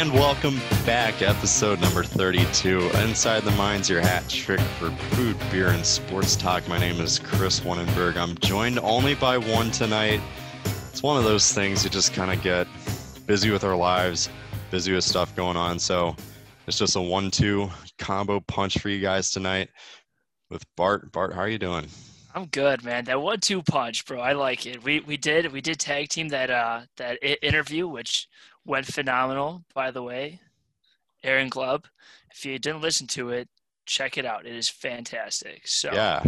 And welcome back, episode number 32. Inside the Minds, your hat trick for food, beer, and sports talk. My name is Chris Wannenberg. I'm joined only by one tonight. It's one of those things you just kind of get busy with our lives, busy with stuff going on. So it's just a one-two combo punch for you guys tonight with Bart. Bart, how are you doing? I'm good, man. That one-two punch, bro. I like it. We we did we did tag team that uh that interview, which went phenomenal. By the way, Aaron Glubb. If you didn't listen to it, check it out. It is fantastic. So yeah,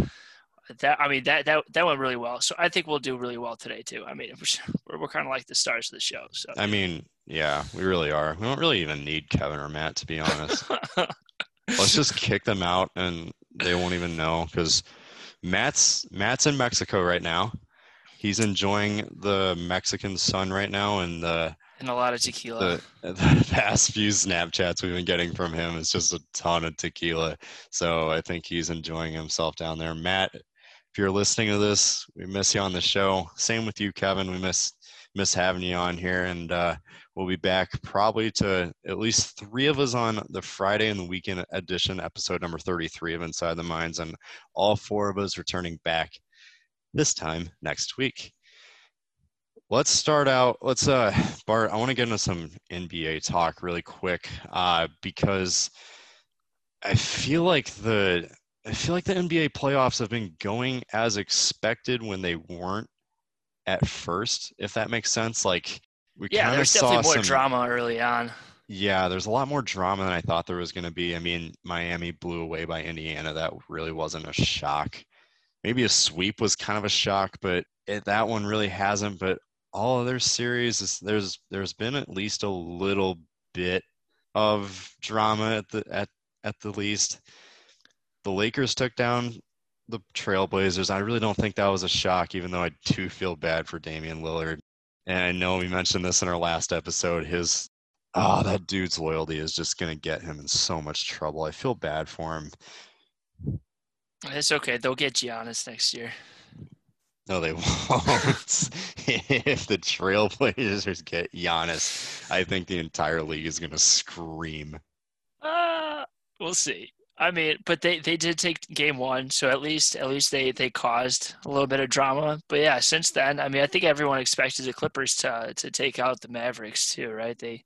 that I mean that that that went really well. So I think we'll do really well today too. I mean, we're we're kind of like the stars of the show. So I mean, yeah, we really are. We don't really even need Kevin or Matt to be honest. Let's just kick them out, and they won't even know because Matt's Matt's in Mexico right now. He's enjoying the Mexican sun right now, and the and a lot of tequila. The, the past few Snapchats we've been getting from him is just a ton of tequila. So I think he's enjoying himself down there. Matt, if you're listening to this, we miss you on the show. Same with you, Kevin. We miss miss having you on here, and uh, we'll be back probably to at least three of us on the Friday and the weekend edition, episode number 33 of Inside the Minds, and all four of us returning back this time next week. Let's start out. Let's, uh, Bart, I want to get into some NBA talk really quick uh, because I feel like the I feel like the NBA playoffs have been going as expected when they weren't at first, if that makes sense. Like we yeah, there's definitely more some, drama early on. Yeah, there's a lot more drama than I thought there was going to be. I mean, Miami blew away by Indiana. That really wasn't a shock. Maybe a sweep was kind of a shock, but it, that one really hasn't. But all other series, is, there's there's been at least a little bit of drama at the at at the least. The Lakers took down the Trailblazers. I really don't think that was a shock, even though I do feel bad for Damian Lillard. And I know we mentioned this in our last episode. His oh, that dude's loyalty is just gonna get him in so much trouble. I feel bad for him. It's okay. They'll get Giannis next year. No, they won't. if the Trailblazers get Giannis, I think the entire league is gonna scream. Uh, we'll see. I mean, but they, they did take game one, so at least at least they, they caused a little bit of drama. But yeah, since then, I mean, I think everyone expected the Clippers to to take out the Mavericks too, right? They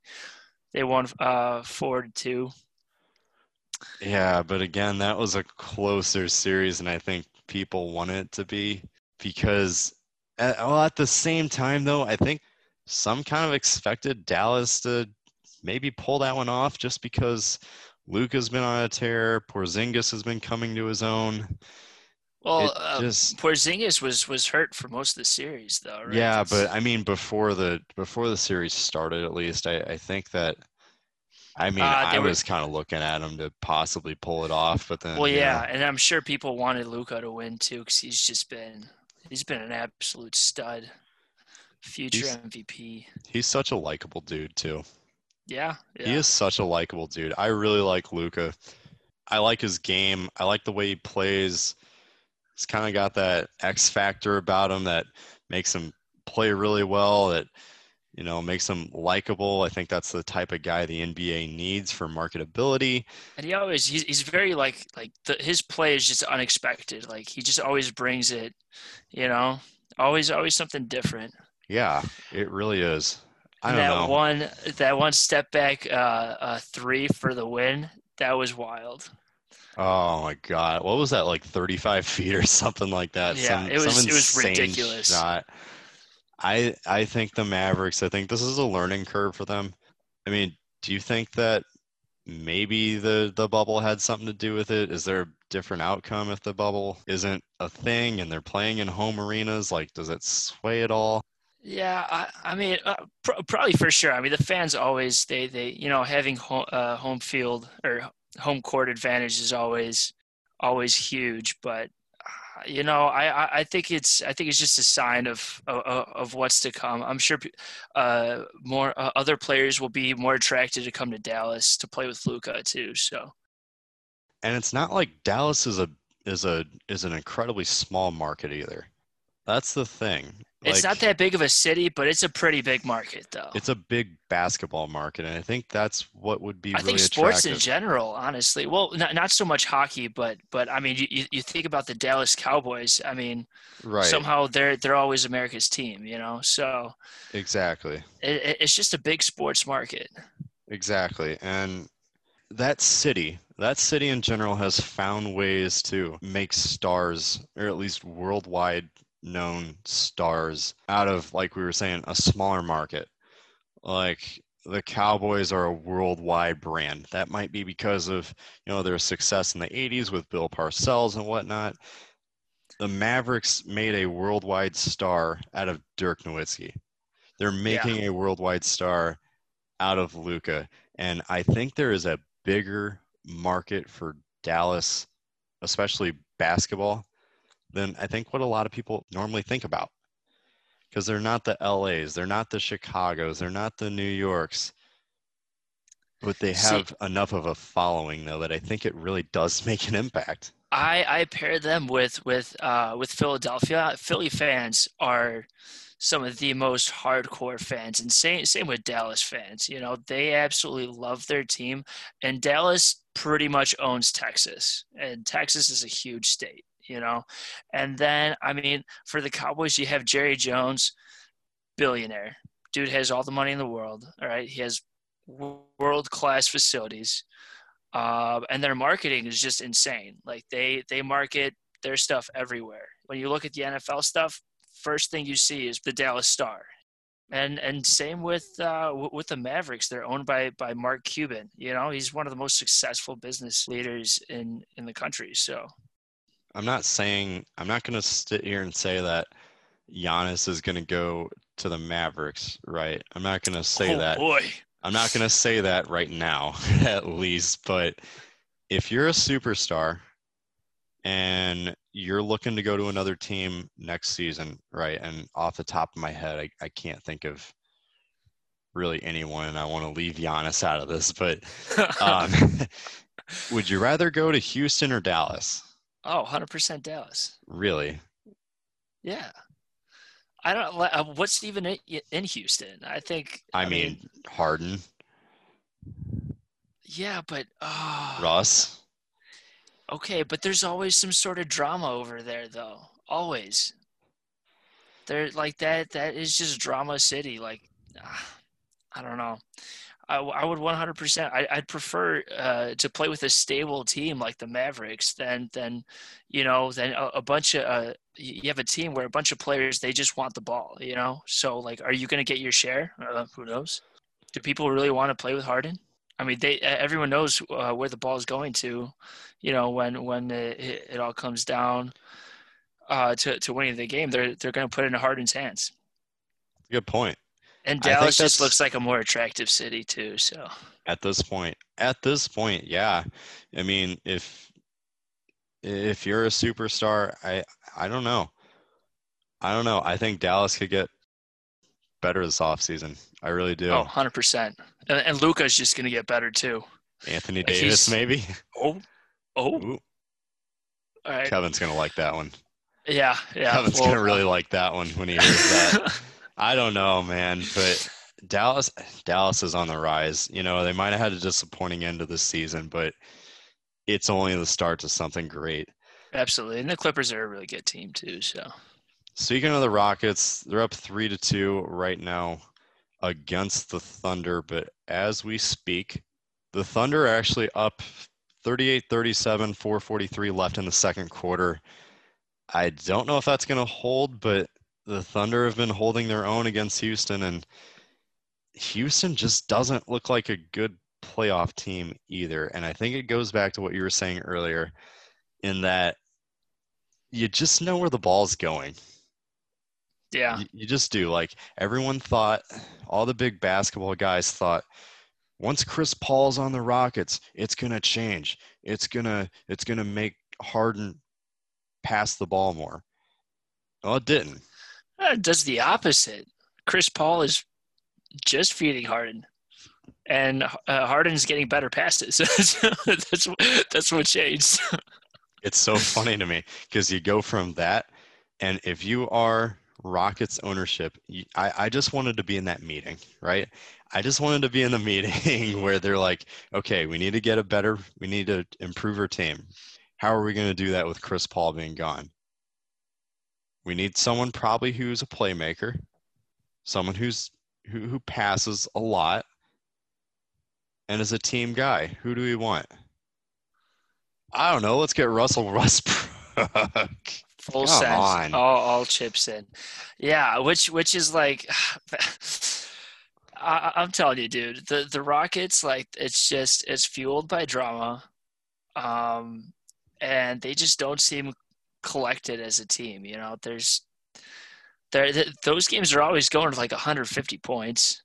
they won uh, four to two. Yeah, but again, that was a closer series, and I think people want it to be because, at, well, at the same time, though, I think some kind of expected Dallas to maybe pull that one off just because Luka's been on a tear. Porzingis has been coming to his own. Well, uh, just, Porzingis was was hurt for most of the series, though. Right? Yeah, but I mean, before the before the series started, at least I, I think that. I mean, uh, I was kind of looking at him to possibly pull it off, but then. Well, yeah, know. and I'm sure people wanted Luka to win too, because he's just been he's been an absolute stud, future he's, MVP. He's such a likable dude too. Yeah, yeah. He is such a likable dude. I really like Luka. I like his game. I like the way he plays. He's kind of got that X factor about him that makes him play really well. That you know makes him likable. I think that's the type of guy the NBA needs for marketability. And he always he's, he's very like like the, his play is just unexpected. Like he just always brings it. You know, always always something different. Yeah, it really is. I don't that know. one that one step back uh, uh, three for the win that was wild. Oh my god, what was that like thirty five feet or something like that? Yeah, some, it was it was ridiculous. Shot. I I think the Mavericks. I think this is a learning curve for them. I mean, do you think that maybe the the bubble had something to do with it? Is there a different outcome if the bubble isn't a thing and they're playing in home arenas? Like, does it sway at all? Yeah, I, I mean, uh, pr- probably for sure. I mean, the fans always they they you know having home, uh, home field or home court advantage is always always huge, but you know, I, I think it's I think it's just a sign of of, of what's to come. I'm sure uh, more uh, other players will be more attracted to come to Dallas to play with Luka too. So, and it's not like Dallas is a is a is an incredibly small market either. That's the thing. It's Like, not that big of a city, but it's a pretty big market, though. It's a big basketball market, and I think that's what would be I really think sports in general, honestly. Well, not not so much hockey, but but I mean, you, you- you think about the Dallas Cowboys. I mean, right. somehow they're they're always America's team, you know. So Exactly. it- it's just a big sports market. Exactly. And that city, that city in general has found ways to make stars, or at least worldwide known stars, out of, like we were saying, a smaller market. Like the Cowboys are a worldwide brand. That might be because of, you know, their success in the 80s with Bill Parcells and whatnot. The Mavericks made a worldwide star out of Dirk Nowitzki. They're making a worldwide star out of Luka. And I think there is a bigger market for Dallas, especially basketball, than I think what a lot of people normally think about. Because they're not the LAs, they're not the Chicagos, they're not the New Yorks. But they See- have enough of a following though that I think it really does make an impact. I I pair them with with uh, with Philadelphia. Philly fans are some of the most hardcore fans, and same same with Dallas fans. You know, they absolutely love their team, and Dallas pretty much owns Texas, and Texas is a huge state. You know, and then I mean, for the Cowboys, you have Jerry Jones, billionaire. Dude has all the money in the world. All right, he has world class facilities uh, and their marketing is just insane. Like they they market their stuff everywhere. When you look at the NFL stuff, first thing you see is the Dallas Star, and and same with uh, with the Mavericks. They're owned by by Mark Cuban. You know, he's one of the most successful business leaders in in the country. So I'm not saying I'm not going to sit here and say that Giannis is going to go to the Mavericks, right? I'm not going to say oh that. boy, I'm not going to say that right now, at least. But if you're a superstar and you're looking to go to another team next season, right? And off the top of my head, I, I can't think of really anyone, and I want to leave Giannis out of this. But um, would you rather go to Houston or Dallas? Oh, 100% Dallas. Really? Yeah. I don't. uh, What's even in Houston? I think. I, mean, Harden, yeah, but uh, Russ. Okay, but there's always some sort of drama over there, though. Always. There, like that. That is just drama city. Like, ah, I don't know. I, I would 100%. I, I'd prefer uh, to play with a stable team like the Mavericks than than, you know, than a, a bunch of. Uh, you have a team where a bunch of players they just want the ball. You know, so like, are you going to get your share? Uh, who knows? Do people really want to play with Harden? I mean, they everyone knows uh, where the ball is going to you know, when when it, it it all comes down uh, to to winning the game, they're they're going to put it in Harden's hands. Good point. And Dallas just looks like a more attractive city too. So At this point, at this point, yeah. I mean, if if you're a superstar, I I don't know. I don't know. I think Dallas could get better this offseason. I really do. oh, 100 percent. And, and Luka's just going to get better too. Anthony Davis, maybe. Oh, oh, Ooh, all right. Kevin's gonna like that one. Yeah, yeah. Kevin's well, gonna really like that one when he hears that. I don't know, man, but Dallas Dallas is on the rise. You know, they might have had a disappointing end of the season, but it's only the start to something great. Absolutely, and the Clippers are a really good team too. So Speaking of the Rockets, they're up three to two right now against the Thunder, but as we speak, the Thunder are actually up 38-37, 443 left in the second quarter. I don't know if that's going to hold, but the Thunder have been holding their own against Houston, and Houston just doesn't look like a good playoff team either. And I think it goes back to what you were saying earlier, in that you just know where the ball's going. yeah, You, you just do. Like everyone thought, all the big basketball guys thought, once Chris Paul's on the Rockets, it's gonna change. It's gonna it's gonna make Harden pass the ball more. Well, it didn't. Uh, does the opposite. Chris Paul is just feeding Harden, and uh, Harden's getting better passes. So that's that's what changed. It's so funny to me because you go from that And if you are Rockets ownership, I, I just wanted to be in that meeting, right? I just wanted to be in the meeting where they're like, okay, we need to get a better, we need to improve our team. How are we going to do that with Chris Paul being gone? We need someone probably who's a playmaker, someone who's who, who passes a lot, and is a team guy. Who do we want? I don't know. Let's get Russell Westbrook. Full Come sense. On. All, all chips in. Yeah, which which is like I, am telling you, dude, the the Rockets like it's just it's fueled by drama, um, and they just don't seem collected as a team. You know, there's there those games are always going to like 150 points.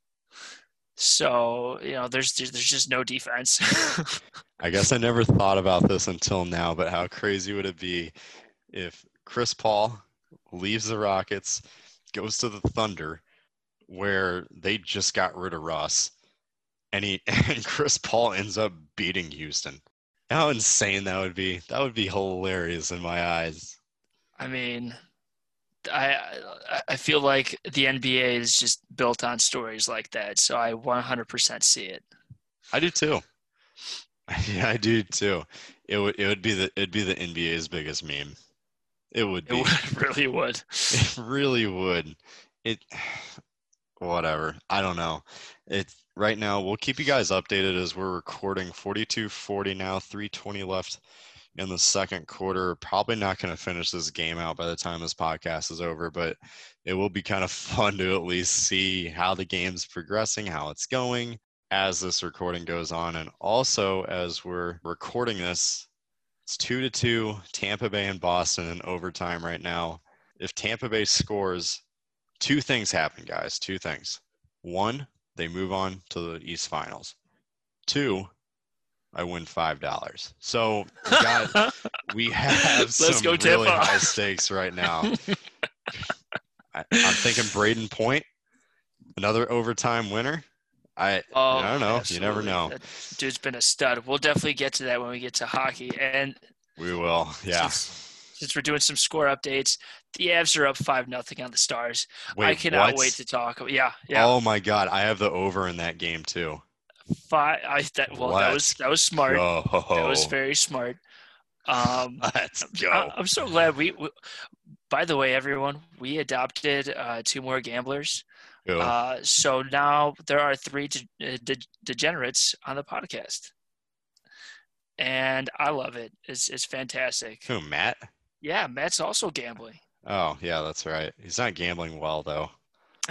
So you know, there's there's just no defense. I guess I never thought about this until now, but how crazy would it be if Chris Paul leaves the Rockets, goes to the Thunder, where they just got rid of Russ, and he and Chris Paul ends up beating Houston. How insane that would be! That would be hilarious in my eyes. I mean, I I feel like the NBA is just built on stories like that, so I 100% see it. I do too. Yeah, I do too. It would it would be the it'd be the NBA's biggest meme. It would be. It would, really would. It really would. It whatever. I don't know. It right now we'll keep you guys updated as we're recording 42-40 now, 320 left in the second quarter. Probably not going to finish this game out by the time this podcast is over, but it will be kind of fun to at least see how the game's progressing, how it's going as this recording goes on. And also, as we're recording this, it's two to two, Tampa Bay and Boston in overtime right now. If Tampa Bay scores, two things happen, guys. Two things. One, they move on to the East Finals. Two, I win five dollars. So we, have some go, really high stakes right now. I, am thinking Brayden Point, another overtime winner. I oh, I don't know. Absolutely. You never know. That dude's been a stud. We'll definitely get to that when we get to hockey. And we will. Yeah. since we're doing some score updates, the Avs are up five nothing on the Stars. Wait, I cannot what? wait to talk. Yeah, yeah. Oh my god, I have the over in that game too. Five. I that well, what? that was that was smart. That was very smart. Um, Let's go. I, am so glad we, we, By the way, everyone, we adopted uh, two more gamblers. Uh, so now there are three de- uh, de- degenerates on the podcast, and I love it. It's it's fantastic. Who, Matt? Yeah, Matt's also gambling. Oh yeah, that's right. He's not gambling well though.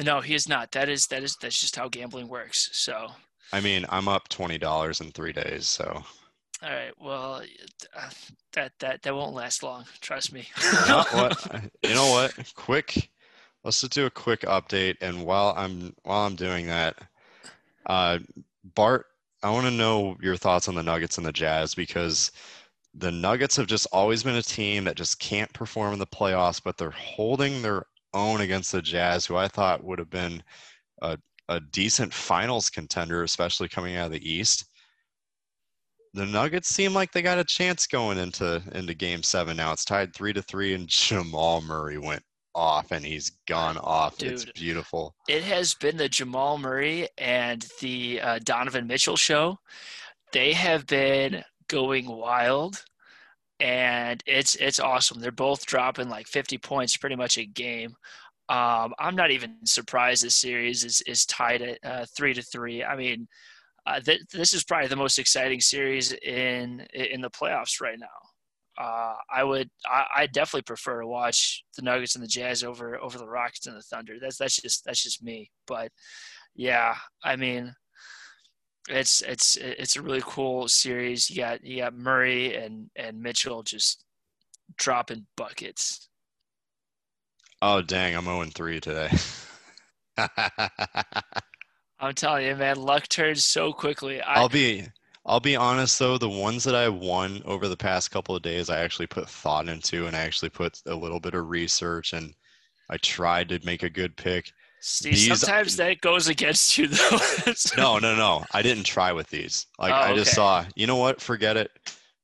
No, he is not. That is that is that's just how gambling works. So. I mean, I'm up twenty dollars in three days, so. All right. Well, uh, that that that won't last long. Trust me. you, know what? you know what? Quick let's just do a quick update. And while I'm while I'm doing that, uh, Bart, I want to know your thoughts on the Nuggets and the Jazz because the Nuggets have just always been a team that just can't perform in the playoffs, but they're holding their own against the Jazz, who I thought would have been a, a decent finals contender, especially coming out of the East. The Nuggets seem like they got a chance going into into Game Seven now. It's tied three to three, and Jamal Murray went off and he's gone off. Dude, it's beautiful. It has been the Jamal Murray and the uh, Donovan Mitchell show. They have been going wild and it's it's awesome. They're both dropping like 50 points pretty much a game. Um, I'm not even surprised this series is is tied at uh, three to three. I mean, uh, th- this is probably the most exciting series in in the playoffs right now uh, I would I, I, definitely prefer to watch the Nuggets and the Jazz over over the Rockets and the Thunder. That's that's just that's just me. But yeah, I mean, it's it's it's a really cool series. You got you got Murray and and Mitchell just dropping buckets. Oh dang! I'm 0 3 today. I'm telling you, man, luck turns so quickly. I, I'll be I'll be honest though, the ones that I won over the past couple of days, I actually put thought into, and I actually put a little bit of research, and I tried to make a good pick. See, these, sometimes that goes against you though. no, no, no. I didn't try with these. Like oh, I just okay. saw, you know what? Forget it.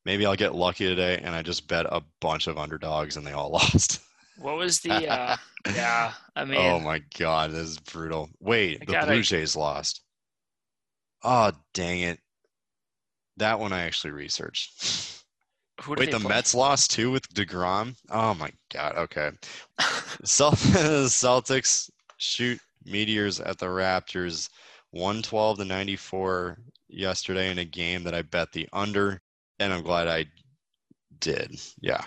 Maybe I'll get lucky today, and I just bet a bunch of underdogs, and they all lost. What was the? Uh, yeah, I mean. Oh my god, this is brutal. Wait, I the Blue Jays lost. Oh dang it! That one I actually researched. Wait, the play? Mets lost too with deGrom. Oh my god. Okay. Cel- Celtics shoot meteors at the Raptors, one twelve to ninety four yesterday in a game that I bet the under, and I'm glad I did. Yeah.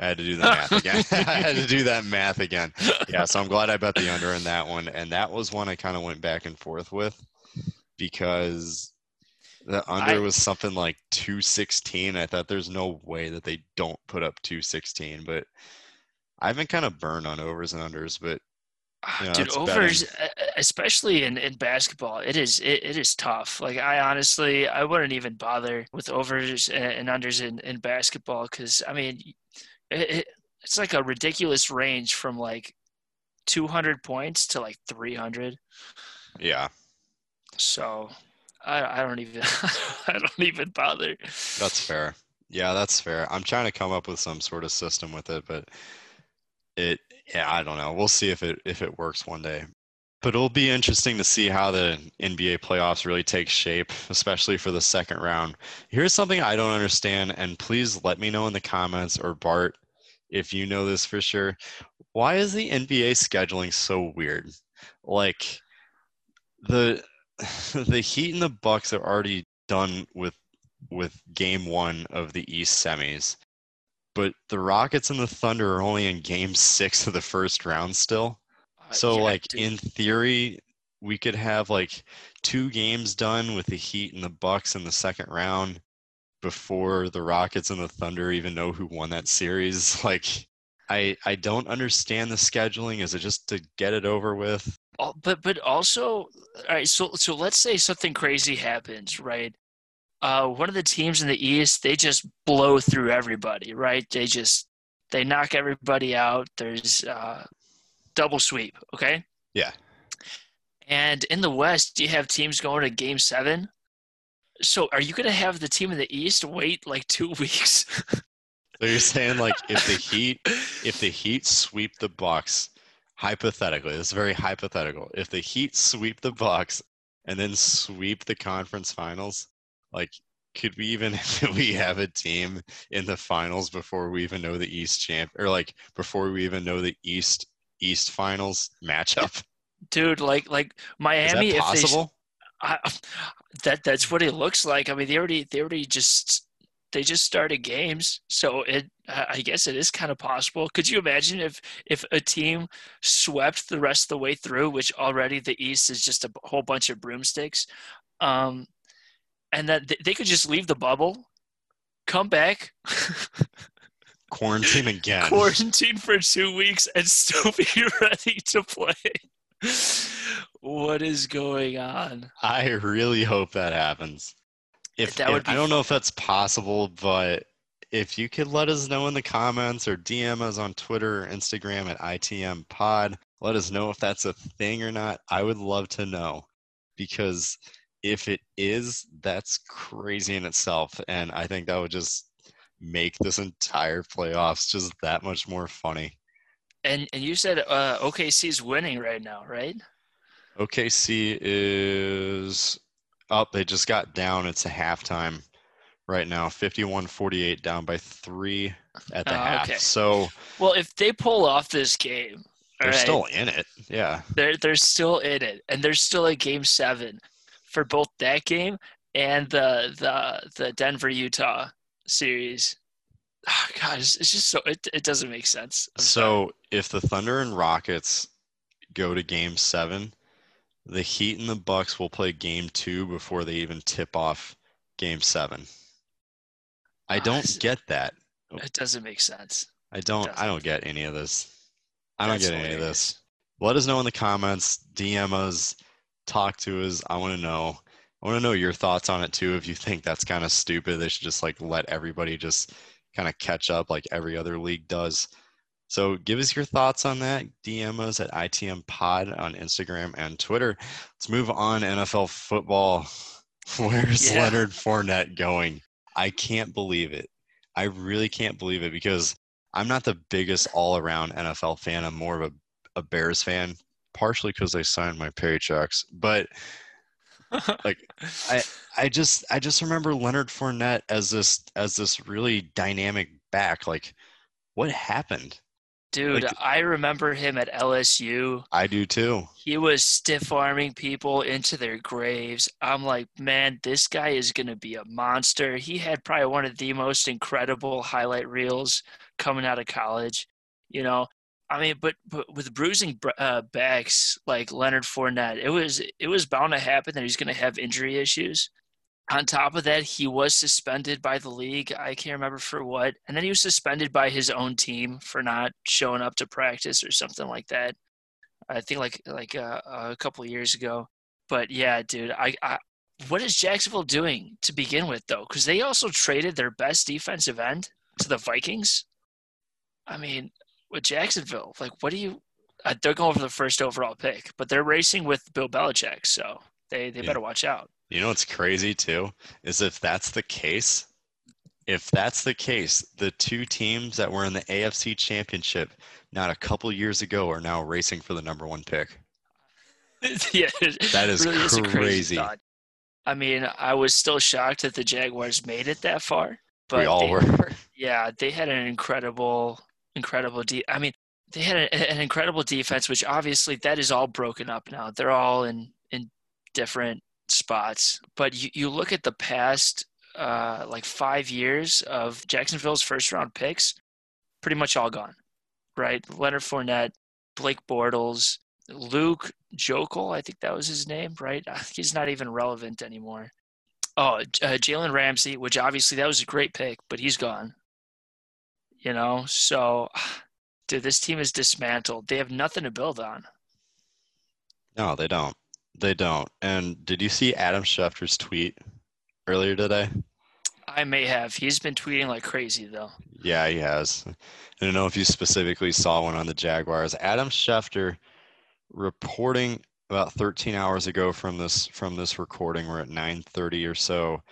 I had to do the math again. I had to do that math again. Yeah, so I'm glad I bet the under in that one. And that was one I kind of went back and forth with because the under I- was something like 216. I thought there's no way that they don't put up 216, but I've been kind of burned on overs and unders, but Ah, yeah, Dude, overs, especially in, in basketball, it is it, it is tough. Like I honestly, I wouldn't even bother with overs and, and unders in, in basketball because I mean, it, it, it's like a ridiculous range from like 200 points to like 300. yeah, So I, I don't even I don't even bother. that's fair. Yeah, that's fair. I'm trying to come up with some sort of system with it, but it yeah, I don't know. We'll see if it if it works one day. But it'll be interesting to see how the NBA playoffs really take shape, especially for the second round. Here's something I don't understand, and please let me know in the comments or Bart if you know this for sure. Why is the NBA scheduling so weird? Like the the Heat and the Bucks are already done with with game one of the East semis. But the Rockets and the Thunder are only in game six of the first round still. Uh, So yeah, like dude. in theory, we could have like two games done with the Heat and the Bucks in the second round before the Rockets and the Thunder even know who won that series. Like I I don't understand the scheduling. Is it just to get it over with? Al- but but also all right so so let's say something crazy happens right uh one of the teams in the east they just blow through everybody right they just they knock everybody out there's uh double sweep okay Yeah. and in the west you have teams going to game seven so are you going to have the team in the east wait like two weeks So you're saying like if the Heat if the Heat sweep the Bucks, hypothetically, this is very hypothetical. If the Heat sweep the Bucks and then sweep the conference finals, like could we even we have a team in the finals before we even know the East champ or like before we even know the East East finals matchup? dude like like Is miami that if they possible? I, that that's what it looks like. I mean, they already they already just they just started games, so it I I guess it is kind of possible. Could you imagine if if a team swept the rest of the way through, which already the East is just a whole bunch of broomsticks, um, and that th- they could just leave the bubble, come back, Quarantine again. quarantine for two weeks, and still be ready to play. What is going on? I really hope that happens. If, That if- I don't know if that's possible, but if you could let us know in the comments or DM us on Twitter or Instagram at ITM Pod, let us know if that's a thing or not. I would love to know because if it is, that's crazy in itself. And I think that would just make this entire playoffs just that much more funny. And and you said uh, OKC's winning right now, right? OKC is up. they just got down. It's a halftime right now. 51-48 down by three at the Oh, half. okay. So Well, if they pull off this game, they're right, still in it. Yeah. they're they're still in it, and there's still a game seven for both that game and the the the Denver Utah series. Oh, God, it's, it's just so it it doesn't make sense. I'm sorry. So if the Thunder and Rockets go to game seven, the Heat and the Bucks will play game two before they even tip off game seven. I Ah, don't get that. it doesn't make sense. I don't I don't get any of this. I don't That's get any of this. Let us know in the comments, DM us, talk to us. I want to know. I want to know your thoughts on it too. If you think that's kind of stupid, they should just like let everybody just kind of catch up like every other league does. So give us your thoughts on that. DM us at ITM Pod on Instagram and Twitter. Let's move on. NFL football. Where's Yeah. Leonard Fournette going? I can't believe it. I really can't believe it because I'm not the biggest all around NFL fan. I'm more of a, a Bears fan, partially because they signed my paychecks. But like I I just I just remember Leonard Fournette as this as this really dynamic back. Like what happened? Dude, Like- I remember him at LSU. I do too. He was stiff arming people into their graves. I'm like, man, this guy is going to be a monster. He had probably one of the most incredible highlight reels coming out of college. You know, I mean, but but with bruising uh, backs like Leonard Fournette, it was it was bound to happen that he's going to have injury issues. On top of that, he was suspended by the league. I can't remember for what, and then he was suspended by his own team for not showing up to practice or something like that. I think like like uh, a couple years ago. But yeah, dude, I, I what is Jacksonville doing to begin with though? Because they also traded their best defensive end to the Vikings. I mean, with Jacksonville, like, what do you? Uh, they're going for the first overall pick, but they're racing with Bill Belichick, so they they Yeah. better watch out. You know what's crazy too is if that's the case, if that's the case, the two teams that were in the AFC Championship not a couple years ago are now racing for the number one pick. yeah, That is really is crazy. I mean, I was still shocked that the Jaguars made it that far, but we all they, were. yeah, they had an incredible, incredible. De- I mean, they had a, an incredible defense, which obviously that is all broken up now. They're all in in different spots. But you, you look at the past uh, like five years of Jacksonville's first round picks, pretty much all gone, right? Leonard Fournette, Blake Bortles, Luke Joeckel, I think that was his name, right? He's not even relevant anymore. Oh, uh, Jalen Ramsey, which obviously that was a great pick, but he's gone. You know, so dude, this team is dismantled. They have nothing to build on. No, they don't. They don't. And did you see Adam Schefter's tweet earlier today? I may have. He's been tweeting like crazy though. Yeah, he has. I don't know if you specifically saw one on the Jaguars. Adam Schefter reporting about 13 hours ago from this from this recording. We're at 9:30 or so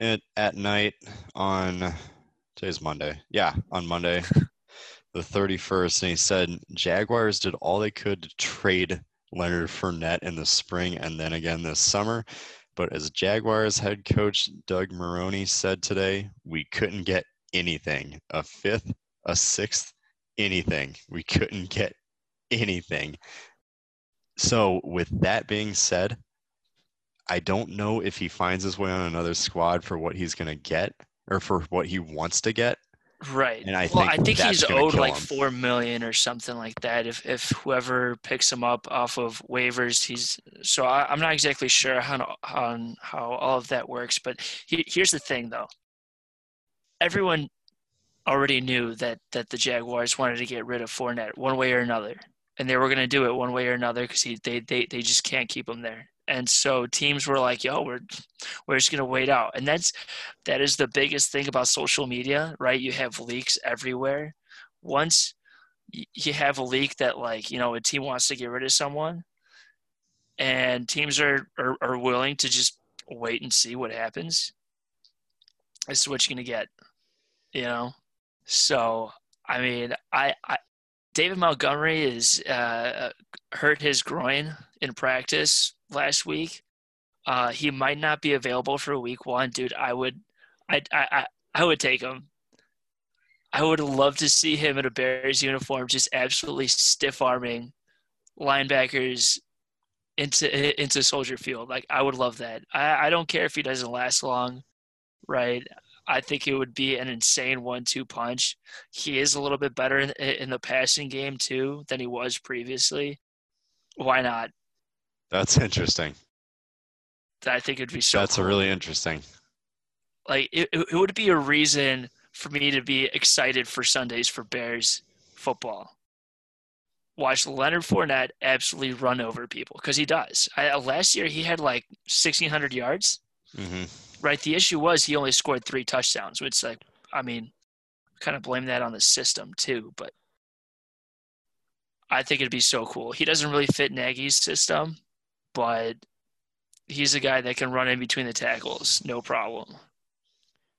at at night on today's Monday. Yeah, on Monday, the 31st, and he said Jaguars did all they could to trade Leonard Fournette in the spring and then again this summer. But as Jaguars head coach Doug Marrone said today, we couldn't get anything. A fifth, a sixth, anything. We couldn't get anything. So, with that being said, I don't know if he finds his way on another squad for what he's going to get or for what he wants to get. Right. And I well, think I think he's owed like him. four million or something like that. If if whoever picks him up off of waivers, he's so I, I'm not exactly sure how on how all of that works. But he, here's the thing, though. Everyone already knew that that the Jaguars wanted to get rid of Fournette one way or another, and they were going to do it one way or another because they they they just can't keep him there. And so teams were like, "Yo, we're we're just going to wait out," and that's that is the biggest thing about social media, right? You have leaks everywhere. Once you have a leak that, like, you know, a team wants to get rid of someone, and teams are are, are willing to just wait and see what happens. This is what you're gonna get, you know. So, I mean, I, I David Montgomery is uh, hurt his groin in practice last week. Uh, he might not be available for week one, dude. I would, I, I, I, would take him. I would love to see him in a Bears uniform, just absolutely stiff arming linebackers into into Soldier Field. Like I would love that. I, I don't care if he doesn't last long, right? I think it would be an insane one-two punch. He is a little bit better in, in the passing game too than he was previously. Why not? That's interesting. I think it'd be so. That's a cool. really interesting. like it, it would be a reason for me to be excited for Sundays for Bears football. Watch Leonard Fournette absolutely run over people because he does. I, last year he had like sixteen hundred yards. hmm Right. The issue was he only scored three touchdowns, which like I mean, kind of blame that on the system too. But I think it'd be so cool. He doesn't really fit Nagy's system, but he's a guy that can run in between the tackles, no problem.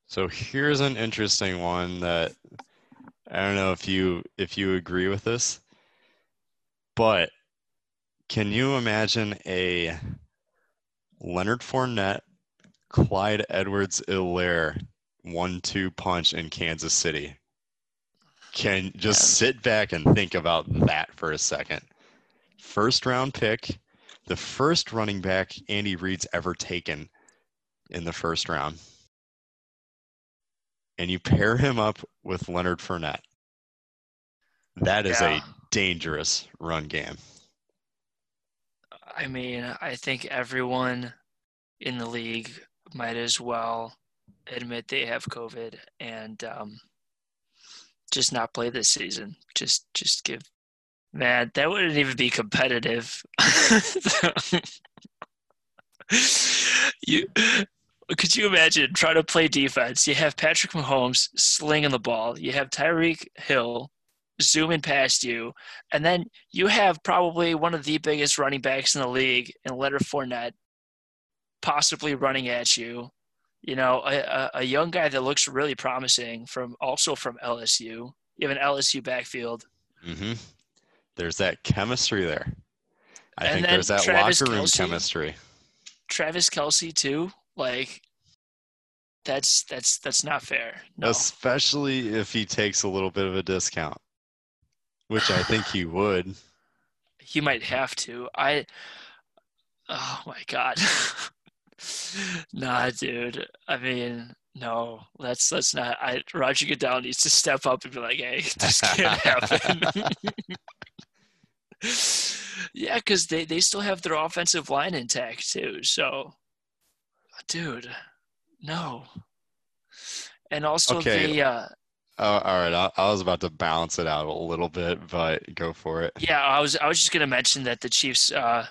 So here's an interesting one that I don't know if you if you agree with this, but can you imagine a Leonard Fournette, Clyde Edwards-Helaire one-two punch in Kansas City? Can just Yeah. sit back and think about that for a second. First round pick, the first running back Andy Reid's ever taken in the first round. And you pair him up with Leonard Fournette. That is Yeah. a dangerous run game. I mean, I think everyone in the league might as well admit they have COVID and um, just not play this season. Just, just give. Man, that wouldn't even be competitive. you could you imagine trying to play defense? You have Patrick Mahomes slinging the ball. You have Tyreek Hill zooming past you, and then you have probably one of the biggest running backs in the league in Leonard Fournette, possibly running at you. You know, a, a, young guy that looks really promising from also from LSU. You have an LSU backfield. hmm There's that chemistry there. I And think there's that Travis locker room Kelce. chemistry. Travis Kelce too. Like that's that's that's not fair. No. Especially if he takes a little bit of a discount, which I think he would. He might have to. I oh my god. nah, dude. I mean, no, let's let's not I Roger Goodell needs to step up and be like, hey, this can't happen. yeah, because they, they still have their offensive line intact too. So dude, no. And also Okay. the uh Oh, all right. I, I was about to balance it out a little bit, but go for it. Yeah, I was I was just gonna mention that the Chiefs uh,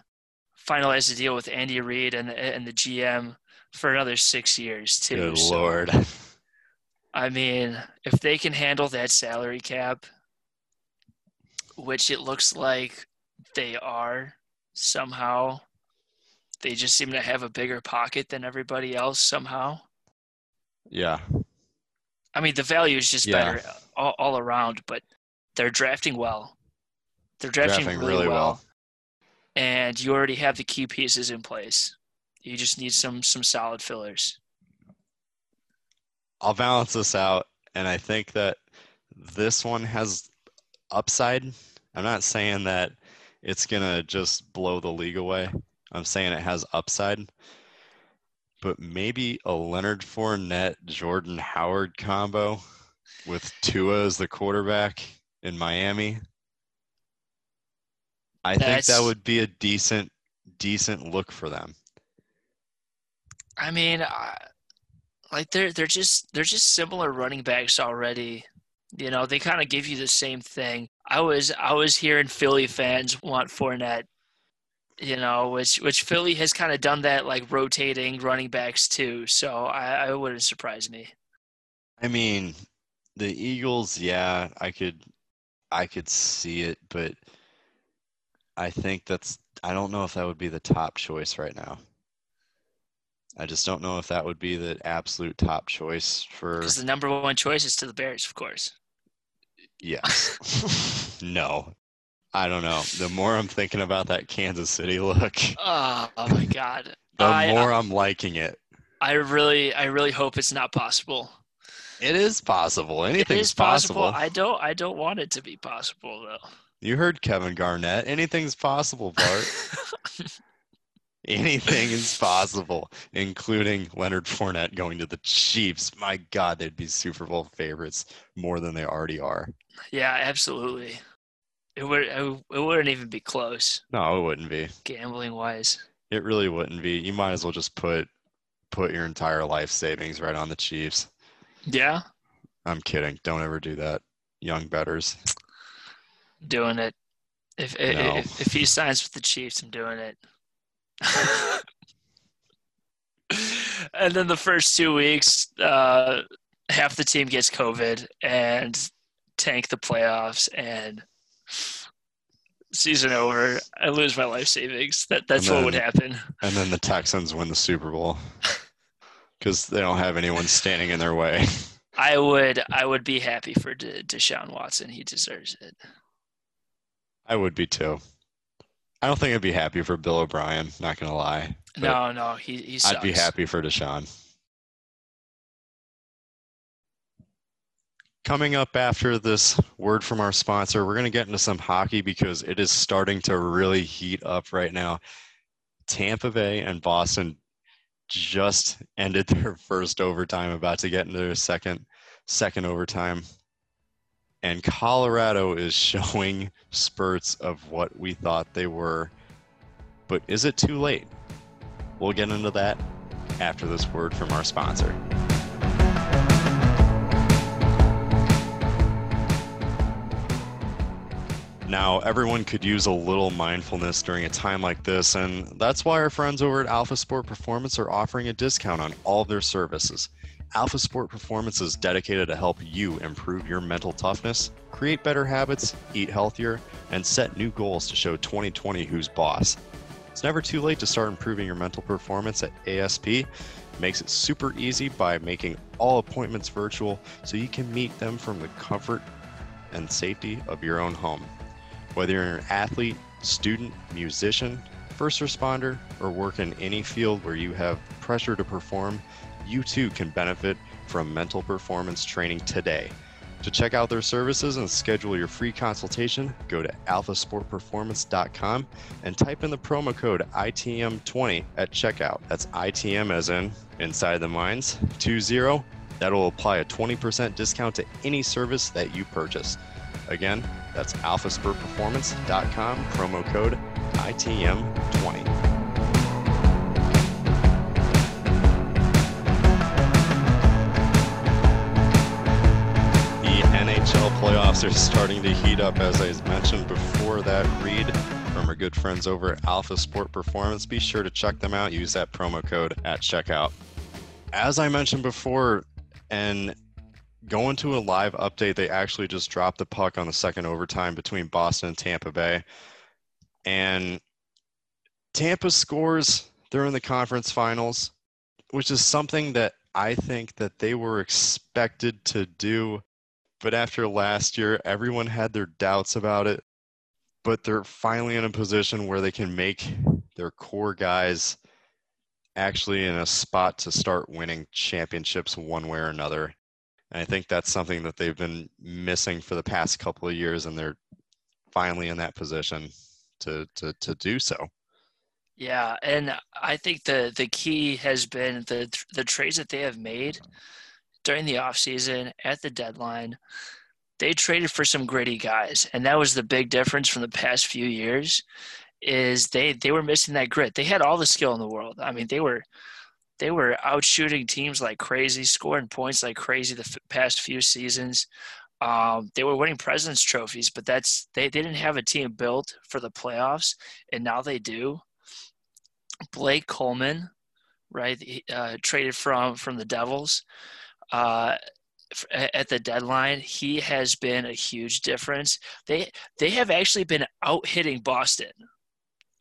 finalized a deal with Andy Reid and and the GM for another six years too. Good So, lord. I mean, if they can handle that salary cap, which it looks like they are somehow, they just seem to have a bigger pocket than everybody else somehow. Yeah. I mean, the value is just Yeah. better all, all around, but they're drafting well. They're drafting, Drafting really, really well. well. and you already have the key pieces in place. You just need some some solid fillers. I'll balance this out, and I think that this one has upside. I'm not saying that it's gonna just blow the league away. I'm saying it has upside. But maybe a Leonard Fournette, Jordan Howard combo with Tua as the quarterback in Miami. I think that would be a decent, decent look for them. I mean, I, like they're they're just they're just similar running backs already. You know, they kind of give you the same thing. I was I was hearing Philly fans want Fournette. You know, which which Philly has kind of done that like rotating running backs too. So I, I wouldn't surprise me. I mean, the Eagles, yeah, I could I could see it, but I think that's I don't know if that would be the top choice right now. I just don't know if that would be the absolute top choice for Because the number one choice is to the Bears, of course. Yes. no. I don't know. The more I'm thinking about that Kansas City look, Oh, oh my God. the I, more I'm liking it. I really, I really hope it's not possible. It is possible. It Anything's is possible. possible. I don't, I don't want it to be possible though. You heard Kevin Garnett. Anything's possible, Bart. Anything is possible, including Leonard Fournette going to the Chiefs. My God, they'd be Super Bowl favorites more than they already are. Yeah, absolutely. It would, it wouldn't even be close, No, it wouldn't be. gambling wise. It really wouldn't be. You might as well just put put your entire life savings right on the Chiefs. Yeah, I'm kidding. Don't ever do that, young bettors. doing it. If No. if, if he signs with the Chiefs, I'm doing it. and then the first two weeks, uh, half the team gets COVID and tank the playoffs and season over. I lose my life savings. That that's And what would happen. And then the Texans win the Super Bowl because they don't have anyone standing in their way. I would I would be happy for De- Deshaun Watson. He deserves it. I would be too. I don't think I'd be happy for Bill O'Brien. Not gonna lie. No, no, he he. Sucks. I'd be happy for Deshaun. Coming up after this word from our sponsor, we're going to get into some hockey because it is starting to really heat up right now. Tampa Bay and Boston just ended their first overtime, about to get into their second second overtime. And Colorado is showing spurts of what we thought they were. But is it too late? We'll get into that after this word from our sponsor. Now, everyone could use a little mindfulness during a time like this, and that's why our friends over at Alpha Sport Performance are offering a discount on all their services. Alpha Sport Performance is dedicated to help you improve your mental toughness, create better habits, eat healthier, and set new goals to show 2020 who's boss. It's never too late to start improving your mental performance at ASP. Makes it super easy by making all appointments virtual so you can meet them from the comfort and safety of your own home. Whether you're an athlete, student, musician, first responder, or work in any field where you have pressure to perform, you too can benefit from mental performance training today. To check out their services and schedule your free consultation, go to alphasportperformance.com and type in the promo code ITM20 at checkout. That's ITM as in inside the mines 20. That'll apply a 20% discount to any service that you purchase. Again, that's alphasportperformance.com, promo code ITM20. The NHL playoffs are starting to heat up, as I mentioned before that read from our good friends over at Alpha Sport Performance. Be sure to check them out. Use that promo code at checkout. As I mentioned before, and going to a live update, they actually just dropped the puck on the second overtime between Boston and Tampa Bay. And Tampa scores, in the conference finals, which is something that I think that they were expected to do. But after last year, everyone had their doubts about it. But they're finally in a position where they can make their core guys actually in a spot to start winning championships one way or another. And I think that's something that they've been missing for the past couple of years, and they're finally in that position to to to do so. Yeah, and I think the the key has been the the trades that they have made during the offseason at the deadline. They traded for some gritty guys, and that was the big difference from the past few years. Is they they were missing that grit. They had all the skill in the world. I mean, they were they were out shooting teams like crazy, scoring points like crazy the f- past few seasons. Um, they were winning Presidents trophies, but that's they, they didn't have a team built for the playoffs, and now they do. Blake Coleman, right, uh, traded from from the Devils uh, at the deadline. He has been a huge difference. They they have actually been out hitting Boston.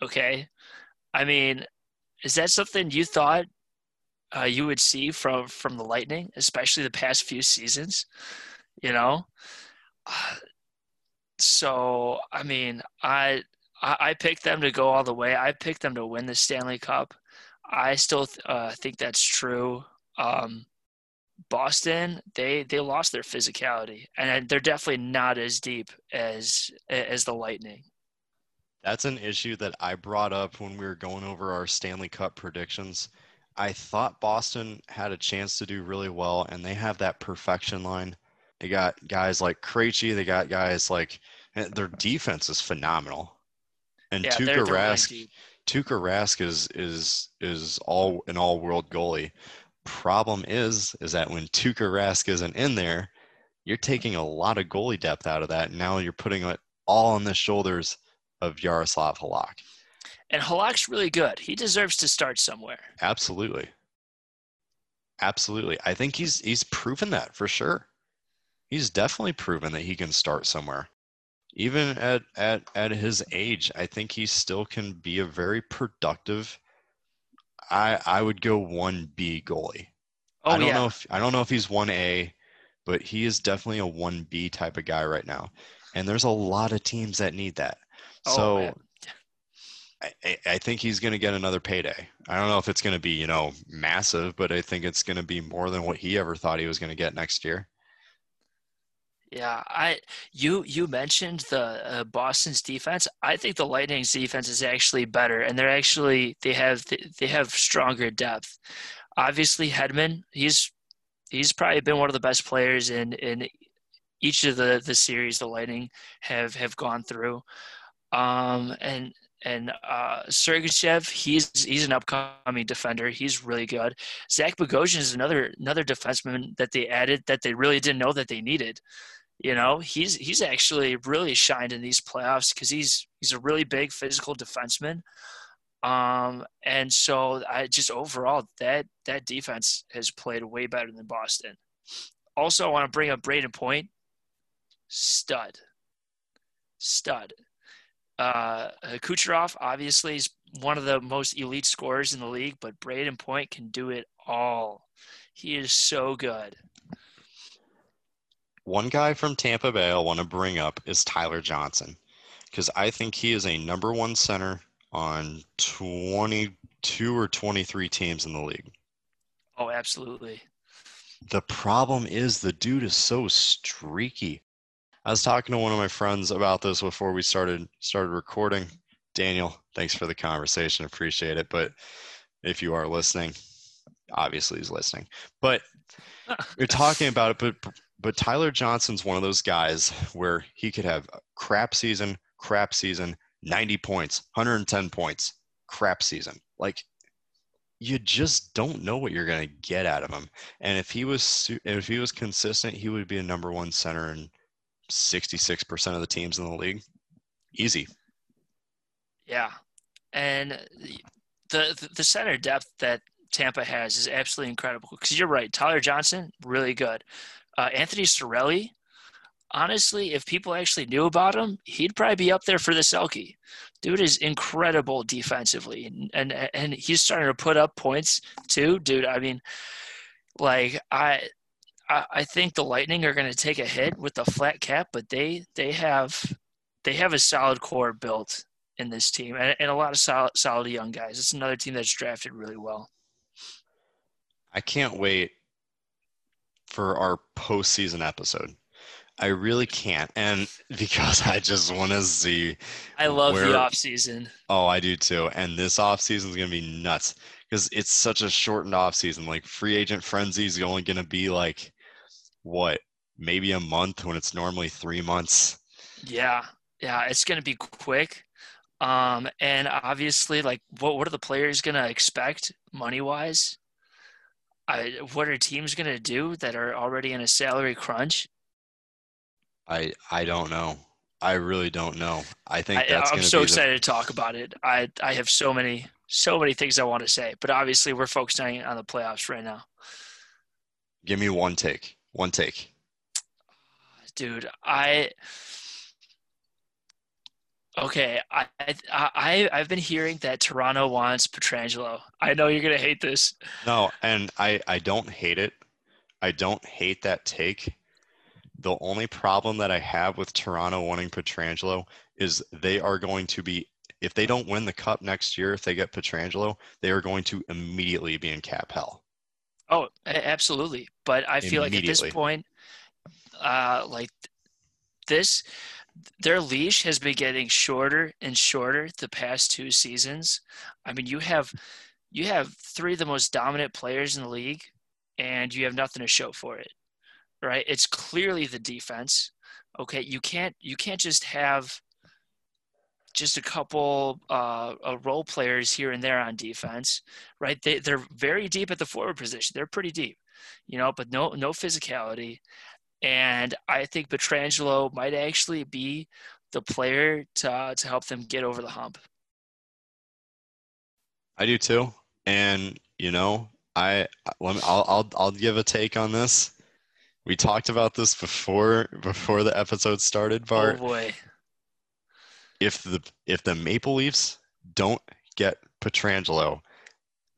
Okay, I mean, is that something you thought uh, you would see from from the Lightning, especially the past few seasons. You know, uh, so I mean, I, I I picked them to go all the way. I picked them to win the Stanley Cup. I still uh, think that's true. Um, Boston, they they lost their physicality, and they're definitely not as deep as as the Lightning. That's an issue that I brought up when we were going over our Stanley Cup predictions. I thought Boston had a chance to do really well, and they have that perfection line. They got guys like Krejci. They got guys like eh, their defense is phenomenal. And yeah, Tuukka Rask, Tuukka Rask is is is all an all world goalie. Problem is, is that when Tuukka Rask isn't in there, you're taking a lot of goalie depth out of that. Now you're putting it all on the shoulders of Yaroslav Halak. And Halak's really good. He deserves to start somewhere. Absolutely. Absolutely. I think he's he's proven that for sure. He's definitely proven that he can start somewhere. Even at at at his age, I think he still can be a very productive I I would go 1B goalie. Oh, I don't yeah. know if I don't know if he's 1A but he is definitely a 1B type of guy right now. And there's a lot of teams that need that. Oh, so man. I, I think he's going to get another payday. I don't know if it's going to be, you know, massive, but I think it's going to be more than what he ever thought he was going to get next year. Yeah, I you you mentioned the uh, Boston's defense. I think the Lightning's defense is actually better, and they're actually they have they have stronger depth. Obviously, Hedman, he's he's probably been one of the best players in in each of the the series the Lightning have have gone through. Um, and and uh, Sergachev, he's he's an upcoming defender. He's really good. Zach Bogosian is another another defenseman that they added that they really didn't know that they needed. You know, he's he's actually really shined in these playoffs because he's he's a really big physical defenseman. Um, and so I just overall that that defense has played way better than Boston. Also, I want to bring up Brayden Point, stud, stud. Uh, Kucherov obviously is one of the most elite scorers in the league, but Brayden Point can do it all. He is so good. One guy from Tampa Bay I want to bring up is Tyler Johnson because I think he is a number one center on 22 or 23 teams in the league. Oh, absolutely. The problem is the dude is so streaky. I was talking to one of my friends about this before we started started recording. Daniel, thanks for the conversation. Appreciate it. But if you are listening, obviously he's listening. But you're talking about it, but but Tyler Johnson's one of those guys where he could have crap season, crap season, 90 points, 110 points, crap season. Like you just don't know what you're going to get out of him. And if he was if he was consistent, he would be a number 1 center in 66% of the teams in the league. Easy. Yeah. And the the center depth that Tampa has is absolutely incredible. Because you're right, Tyler Johnson, really good. Uh, Anthony Cirelli, honestly, if people actually knew about him, he'd probably be up there for the Selke. Dude is incredible defensively, and and, and he's starting to put up points too, dude. I mean, like I. I think the Lightning are going to take a hit with the flat cap, but they they have they have a solid core built in this team and, and a lot of solid, solid young guys. It's another team that's drafted really well. I can't wait for our postseason episode. I really can't, and because I just want to see. I love where, the off season. Oh, I do too. And this off season is gonna be nuts because it's such a shortened off season. Like free agent frenzy is only gonna be like what maybe a month when it's normally three months. Yeah, yeah, it's gonna be quick. Um, and obviously, like, what what are the players gonna expect money wise? I, what are teams gonna do that are already in a salary crunch? I I don't know. I really don't know. I think that's. I, am so excited the... to talk about it. I I have so many so many things I want to say, but obviously we're focusing on the playoffs right now. Give me one take. One take. Dude, I Okay, I, I I've been hearing that Toronto wants Pietrangelo. I know you're gonna hate this. No, and I I don't hate it. I don't hate that take. The only problem that I have with Toronto wanting Pietrangelo is they are going to be if they don't win the cup next year, if they get Pietrangelo, they are going to immediately be in cap hell. Oh, absolutely. But I feel like at this point, uh, like this, their leash has been getting shorter and shorter the past two seasons. I mean, you have you have three of the most dominant players in the league, and you have nothing to show for it. Right? It's clearly the defense. Okay, you can't you can't just have just a couple uh, uh, role players here and there on defense, right? They they're very deep at the forward position. They're pretty deep, you know, but no no physicality. And I think Pietrangelo might actually be the player to uh, to help them get over the hump. I do too, and you know, I let me, I'll I'll I'll give a take on this. We talked about this before before the episode started, Bart. Oh boy if the if the Maple Leafs don't get Pietrangelo,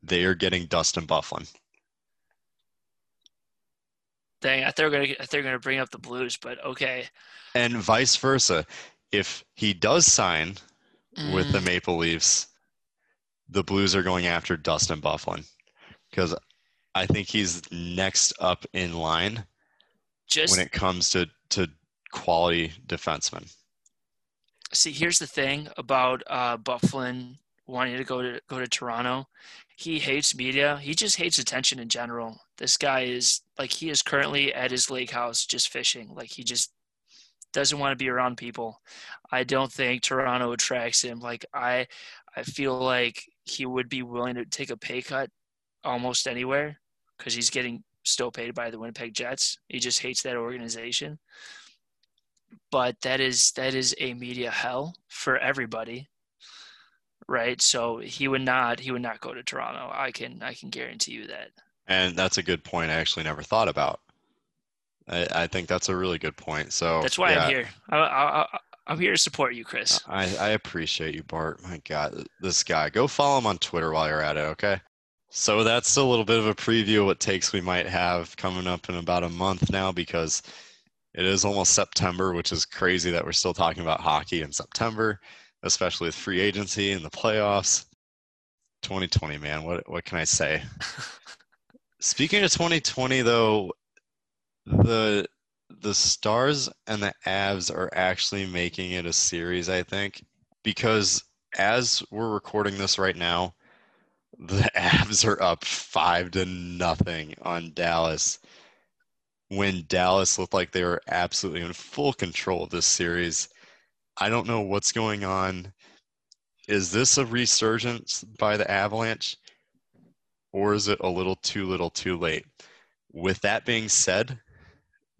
they are getting Dustin Byfuglien. Dang, I thought they were gonna, I thought they were gonna bring up the Blues, but okay. And vice versa. If he does sign with the Mm, Maple Leafs, the Blues are going after Dustin Byfuglien because I think he's next up in line just when it comes to to quality defensemen. See, here's the thing about uh, Byfuglien wanting to go to go to Toronto. He hates media. He just hates attention in general. This guy is like he is currently at his lake house just fishing. Like he just doesn't want to be around people. I don't think Toronto attracts him. Like I, I feel like he would be willing to take a pay cut almost anywhere because he's getting still paid by the Winnipeg Jets. He just hates that organization. But that is that is a media hell for everybody, right? So he would not he would not go to Toronto. I can I can guarantee you that. And that's a good point I actually never thought about. I, I think that's a really good point. So That's why yeah, I'm here. I, I, I'm here to support you, Chris. I, I appreciate you, Bart. My God, this guy. Go follow him on Twitter while you're at it, okay? So that's a little bit of a preview of what takes we might have coming up in about a month now because it is almost September, which is crazy that we're still talking about hockey in September, especially with free agency and the playoffs. 2020, man. What what can I say? Speaking of 2020 though, the the Stars and the Avs are actually making it a series, I think, because as we're recording this right now, the Avs are up five to nothing on Dallas. When Dallas looked like they were absolutely in full control of this series, I don't know what's going on. Is this a resurgence by the Avalanche, or is it a little too little, too late? With that being said,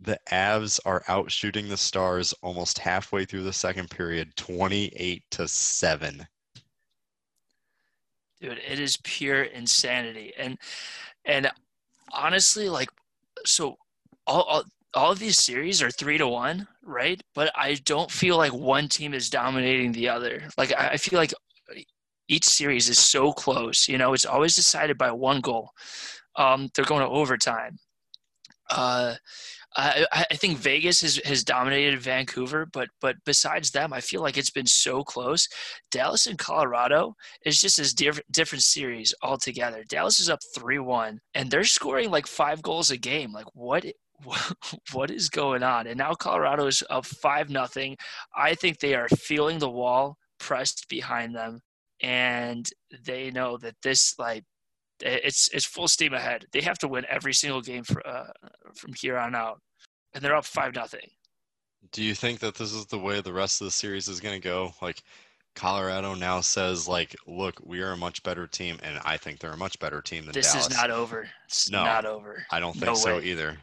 the Avs are out shooting the Stars almost halfway through the second period, 28 to 7. dude it is pure insanity and and honestly like so all, all all of these series are three to one right but i don't feel like one team is dominating the other like i, feel like each series is so close you know it's always decided by one goal um, they're going to overtime uh, I, I think Vegas has, has dominated Vancouver, but but besides them, I feel like it's been so close. Dallas and Colorado is just as different different series altogether. Dallas is up three one, and they're scoring like five goals a game. Like what? What is going on? And now Colorado is up five nothing. I think they are feeling the wall pressed behind them, and they know that this like it's it's full steam ahead. They have to win every single game for, uh, from here on out, and they're up five nothing. Do you think that this is the way the rest of the series is going to go? Like, Colorado now says, like, look, we are a much better team, and I think they're a much better team than This Dallas. is not over. It's No. not over. I don't think No so either.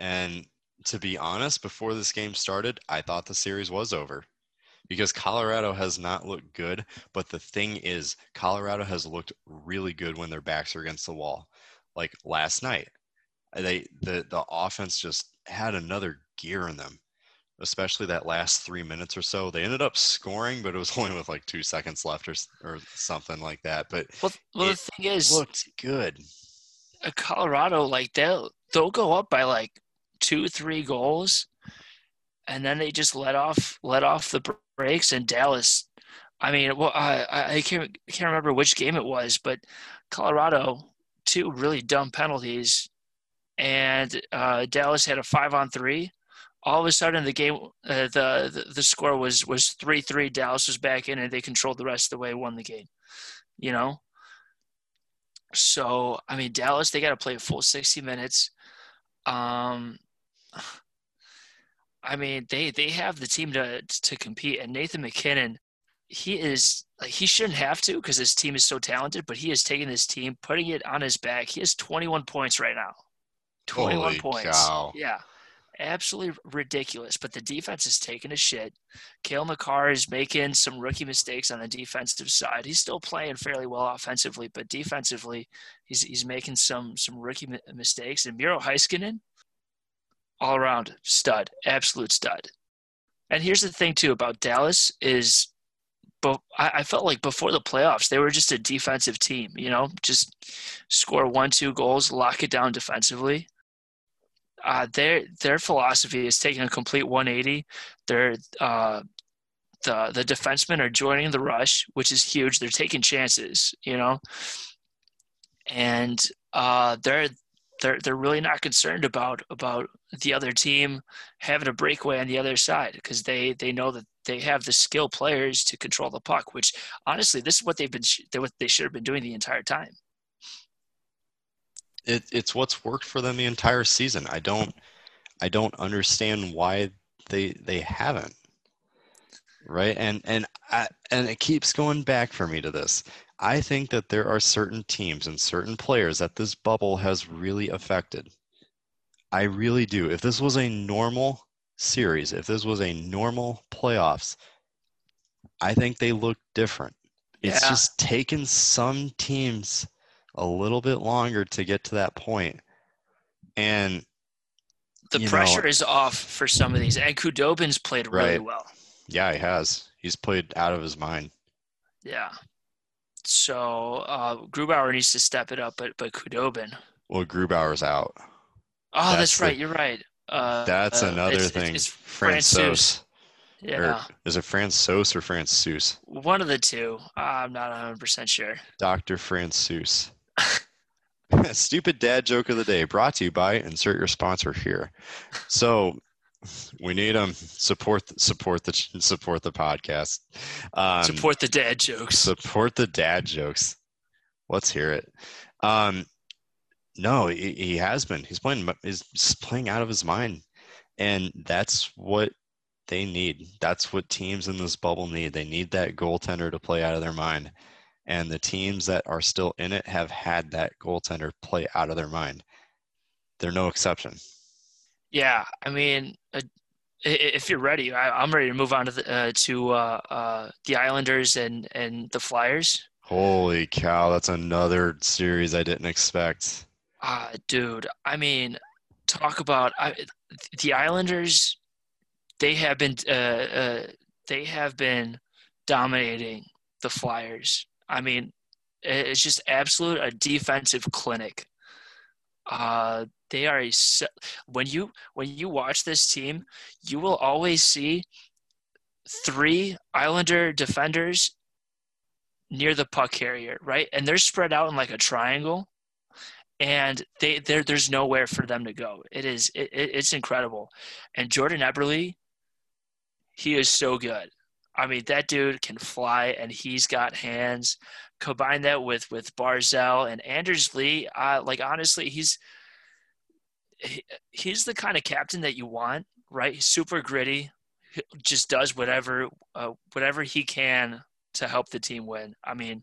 And to be honest, before this game started, I thought the series was over because Colorado has not looked good. But the thing is, Colorado has looked really good when their backs are against the wall. Like last night, they the the offense just had another gear in them, especially that last three minutes or so. They ended up scoring, but it was only with like two seconds left or or something like that. But Well, well, the thing is, looked good. Colorado, like they'll they'll go up by like two, three goals, and then they just let off let off the br- brakes. And Dallas, I mean, well, I I I can't can't remember which game it was, but Colorado two really dumb penalties, and uh, Dallas had a five on three. All of a sudden, the game, uh, the, the the score was was three three. Dallas was back in, and they controlled the rest of the way, won the game. You know, so I mean, Dallas they got to play a full sixty minutes. Um, I mean, they they have the team to to compete, and Nathan MacKinnon, he is like he shouldn't have to because his team is so talented, but he is taking this team, putting it on his back. He has twenty one points right now. Twenty one Holy points. cow. Yeah. Absolutely ridiculous, but the defense is taking a shit. Cale Makar is making some rookie mistakes on the defensive side. He's still playing fairly well offensively, but defensively, he's he's making some some rookie mistakes. And Miro Heiskanen, all around stud, absolute stud. And here's the thing too about Dallas is, but I, felt like before the playoffs they were just a defensive team. You know, just score one two goals, lock it down defensively. uh, their their philosophy is taking a complete 180. They're uh, the the defensemen are joining the rush, which is huge. They're taking chances, you know, and uh, they're they're they're really not concerned about about the other team having a breakaway on the other side because they they know that they have the skill players to control the puck. Which honestly, this is what they've been what they should have been doing the entire time. It, it's what's worked for them the entire season. I don't I don't understand why they they haven't right and and I, and it keeps going back for me to this i think that there are certain teams and certain players that this bubble has really affected i really do if this was a normal series if this was a normal playoffs i think they look different it's yeah. just taken some teams a little bit longer to get to that point and the pressure know, is off for some of these and Khudobin's played really right. well yeah, he has. He's played out of his mind. Yeah. So uh, Grubauer needs to step it up, but but Khudobin. Well, Grubauer's out. Oh, that's, that's right. The, You're right. Uh, that's another it's, thing. It's, it's Yeah. Or, is it Francois or Francois? One of the two. I'm not 100% sure. Dr. Francois. Stupid dad joke of the day brought to you by insert your sponsor here. So we need them support support the support the podcast. Um, support the dad jokes. Support the dad jokes. Let's hear it. Um no he, he has been. He's playing he's playing out of his mind. And that's what they need. That's what teams in this bubble need. They need that goaltender to play out of their mind. And the teams that are still in it have had that goaltender play out of their mind. They're no exception yeah, I mean, uh, if you're ready, I, am ready to move on to the, uh, to uh, uh, the Islanders and and the Flyers. Holy cow, that's another series I didn't expect. Uh, dude, I mean, talk about I, the Islanders. They have been uh, uh, they have been dominating the Flyers. I mean, it's just absolute a defensive clinic. Uh, they are a when you when you watch this team, you will always see three Islander defenders near the puck carrier, right? And they're spread out in like a triangle, and they there there's nowhere for them to go. It is it, it's incredible, and Jordan Eberle, he is so good. I mean, that dude can fly, and he's got hands. Combine that with with Barzal and Anders Lee. Uh, like honestly, he's he's the kind of captain that you want, right? He's super gritty, he just does whatever uh, whatever he can to help the team win. I mean,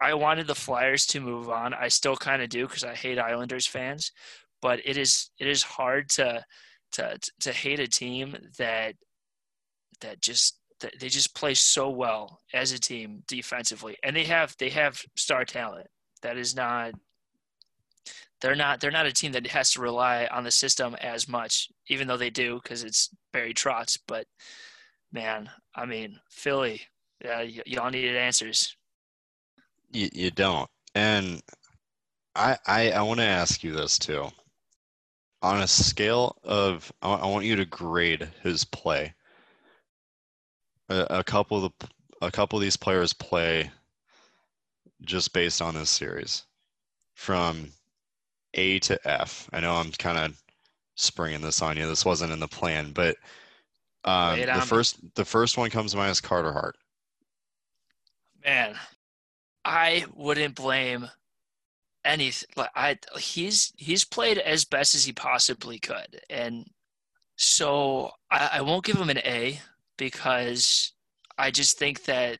I wanted the Flyers to move on. I still kind of do because I hate Islanders fans, but it is it is hard to to to hate a team that that just that they just play so well as a team defensively, and they have they have star talent. That is not they're not they're not a team that has to rely on the system as much, even though they do because it's Barry Trotz. But man, I mean Philly, yeah, y- y'all needed answers. You, you don't, and I I, I want to ask you this too. On a scale of, I, I want you to grade his play. A, a couple of the, a couple of these players play just based on this series, from a to F. I know I'm kind of springing this on you. This wasn't in the plan, but um, the first me. the first one comes to mind is Carter Hart. Man, I wouldn't blame anything. Like I, he's he's played as best as he possibly could, and so I, I won't give him an A because I just think that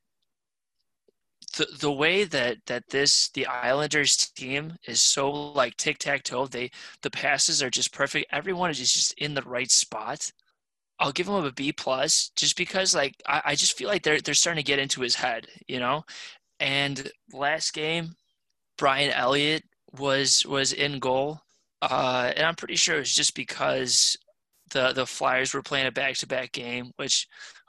the the way that that this the Islanders team is so like tic tac toe. They the passes are just perfect. Everyone is just in the right spot. I'll give him a B plus just because like I, I just feel like they're they're starting to get into his head, you know. And last game, Brian Elliott was was in goal, uh, and I'm pretty sure it was just because the the Flyers were playing a back to back game, which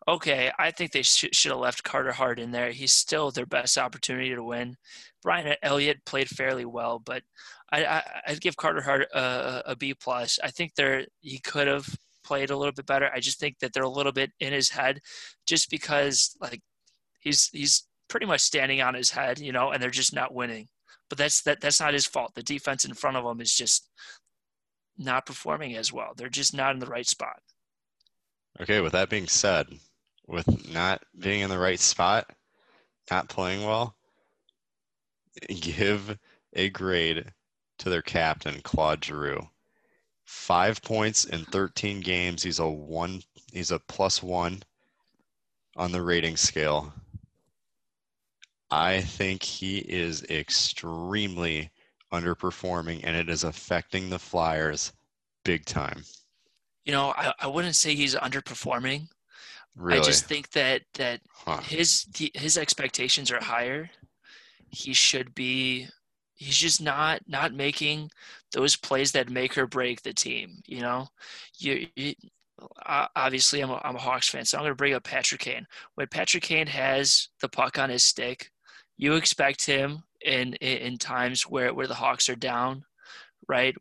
okay, I think they sh- should have left Carter Hart in there. He's still their best opportunity to win. Brian Elliott played fairly well, but I, would give Carter Hart a, a B plus. I think they're he could have played a little bit better. I just think that they're a little bit in his head, just because like he's he's pretty much standing on his head, you know, and they're just not winning. But that's that that's not his fault. The defense in front of him is just not performing as well. They're just not in the right spot. Okay, with that being said, with not being in the right spot, not playing well, give a grade to their captain, Claude Giroux. Five points in 13 games. He's a one. He's a plus one on the rating scale. I think he is extremely underperforming, and it is affecting the Flyers big time. You know, I, I wouldn't say he's underperforming. Really? I just think that that Huh. his his expectations are higher. He should be. He's just not not making those plays that make or break the team. You know, you, you obviously I'm a, I'm a Hawks fan, so I'm going to bring up Patrick Kane. When Patrick Kane has the puck on his stick, you expect him in in, in times where where the Hawks are down, right?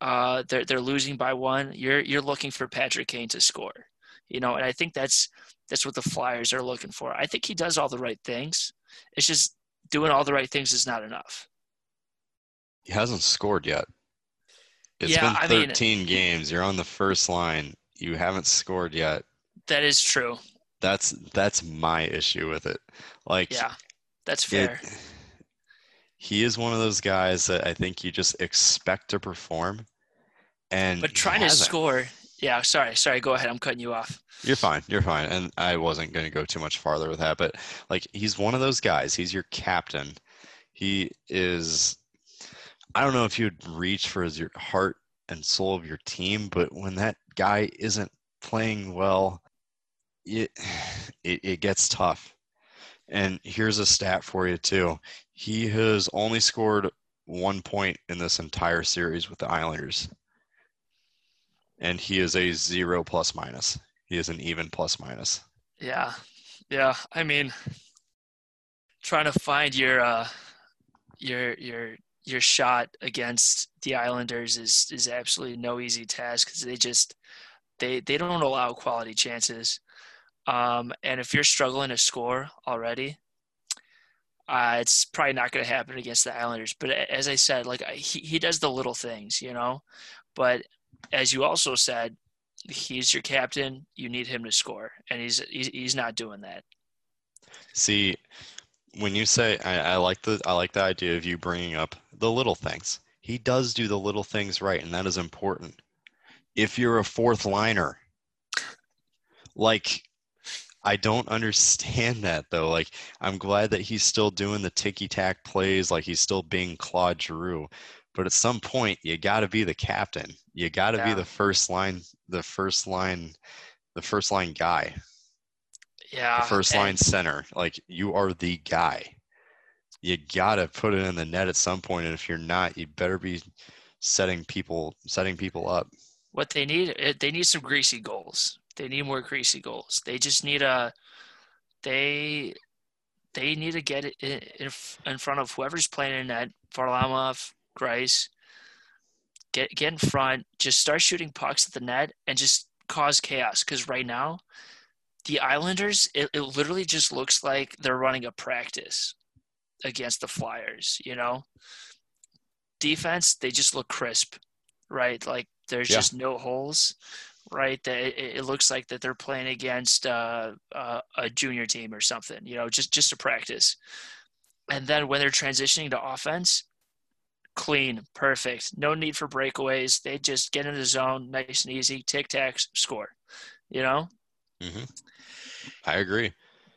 Uh, they're they're losing by one. You're you're looking for Patrick Kane to score, you know, and I think that's that's what the Flyers are looking for. I think he does all the right things. It's just doing all the right things is not enough. He hasn't scored yet. It's Yeah, I been mean- 13 games. You're on the first line. You haven't scored yet. That is true. That's that's my issue with it. Like Yeah, that's it- fair. he is one of those guys that I think you just expect to perform. And But trying to score, yeah. Sorry, sorry. Go ahead. I'm cutting you off. You're fine. You're fine. And I wasn't going to go too much farther with that, but like he's one of those guys. He's your captain. He is I don't know if you'd reach for his your heart and soul of your team, but when that guy isn't playing well, it it, it gets tough. And here's a stat for you too. He has only scored one point in this entire series with the Islanders. And he is a zero plus minus. He is an even plus minus. Yeah, yeah. I mean, trying to find your uh, your your your shot against the Islanders is is absolutely no easy task because they just they they don't allow quality chances. Um, and if you're struggling to score already, uh, it's probably not going to happen against the Islanders. But as I said, like he he does the little things, you know. But as you also said, he's your captain. You need him to score, and he's he's, he's not doing that. See, when you say I, I like the I like the idea of you bringing up the little things. He does do the little things right, and that is important. If you're a fourth liner, like I don't understand that though. Like I'm glad that he's still doing the ticky tack plays, like he's still being Claude Giroux. But at some point, you got to be the captain. You got to be the first line, the first line, the first line guy. Yeah, the first and- line center. Like you are the guy. You gotta put it in the net at some point, and if you're not, you better be setting people setting people up. What they need, eh, they need some greasy goals. They need more greasy goals. They just need a, they, they need to get it in, in front of whoever's playing in net. Varlamov, Grice, get get in front. Just start shooting pucks at the net and just cause chaos. Because right now, the Islanders, it, it literally just looks like they're running a practice against the Flyers. You know, defense, they just look crisp, right? Like there's Yeah. just no holes, right? That it, it looks like that they're playing against uh, uh, a junior team or something, you know, just just a practice. And then when they're transitioning to offense, clean, perfect, no need for breakaways. They just get in the zone, nice and easy, tic tacs, score. You know, hmm I agree.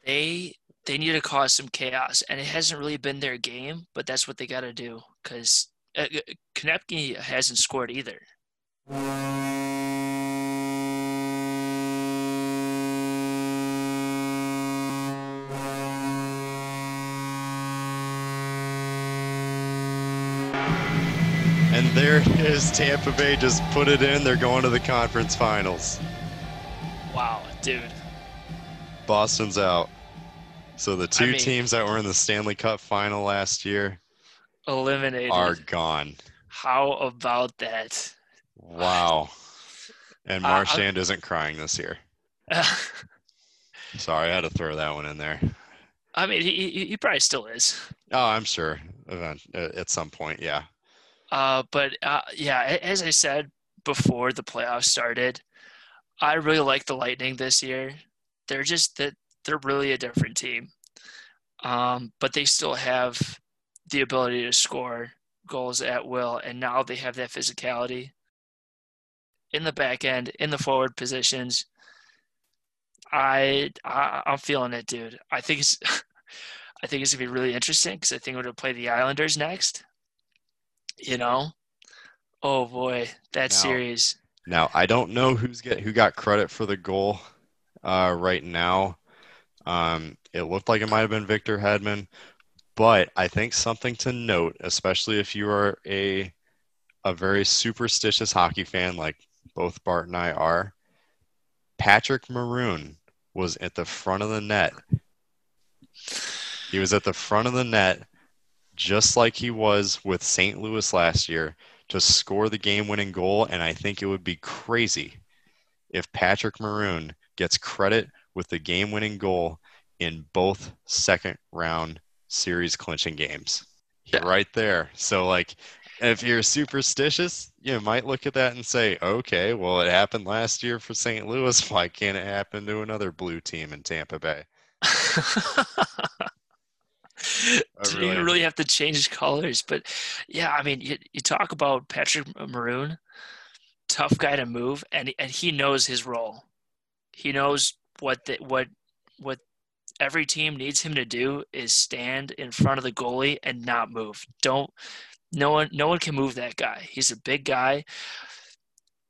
they they need to cause some chaos, and it hasn't really been their game, but that's what they got to do because uh, uh, hasn't scored either. There it is. Tampa Bay just put it in. They're going to the conference finals. Wow, dude. Boston's out. So the two I mean- teams that were in the Stanley Cup final last year Eliminated. are gone. How about that? Wow. And Uh, I- isn't crying this year. Sorry, I had to throw that one in there. I mean, he, he he probably still is. Oh, I'm sure uh, at some point. Yeah. Uh, but uh, yeah, as I said before the playoffs started, I really like the Lightning this year. They're just that they're really a different team, um, but they still have the ability to score goals at will, and now they have that physicality in the back end, in the forward positions. I, I I'm feeling it, dude. I think it's I think it's gonna be really interesting because I think we're gonna play the Islanders next. You know, oh boy, that Now- series. Now I don't know who's get who got credit for the goal uh, right now. Um, it looked like it might have been Victor Hedman, but I think something to note, especially if you are a a very superstitious hockey fan like both Bart and I are, Patrick Maroon was at the front of the net. He was at the front of the net, just like he was with St. Louis last year to score the game winning goal. And I think it would be crazy if Patrick Maroon gets credit with the game winning goal in both second round series clinching games. Yeah. Right there. So, like, if you're superstitious, you might look at that and say, okay, well, it happened last year for St. Louis. Why can't it happen to another blue team in Tampa Bay? Didn't really- even really have to change colors, but yeah, I mean, you, you talk about Patrick Maroon, tough guy to move, and and he knows his role. He knows what the, what what every team needs him to do is stand in front of the goalie and not move. Don't no one no one can move that guy. He's a big guy,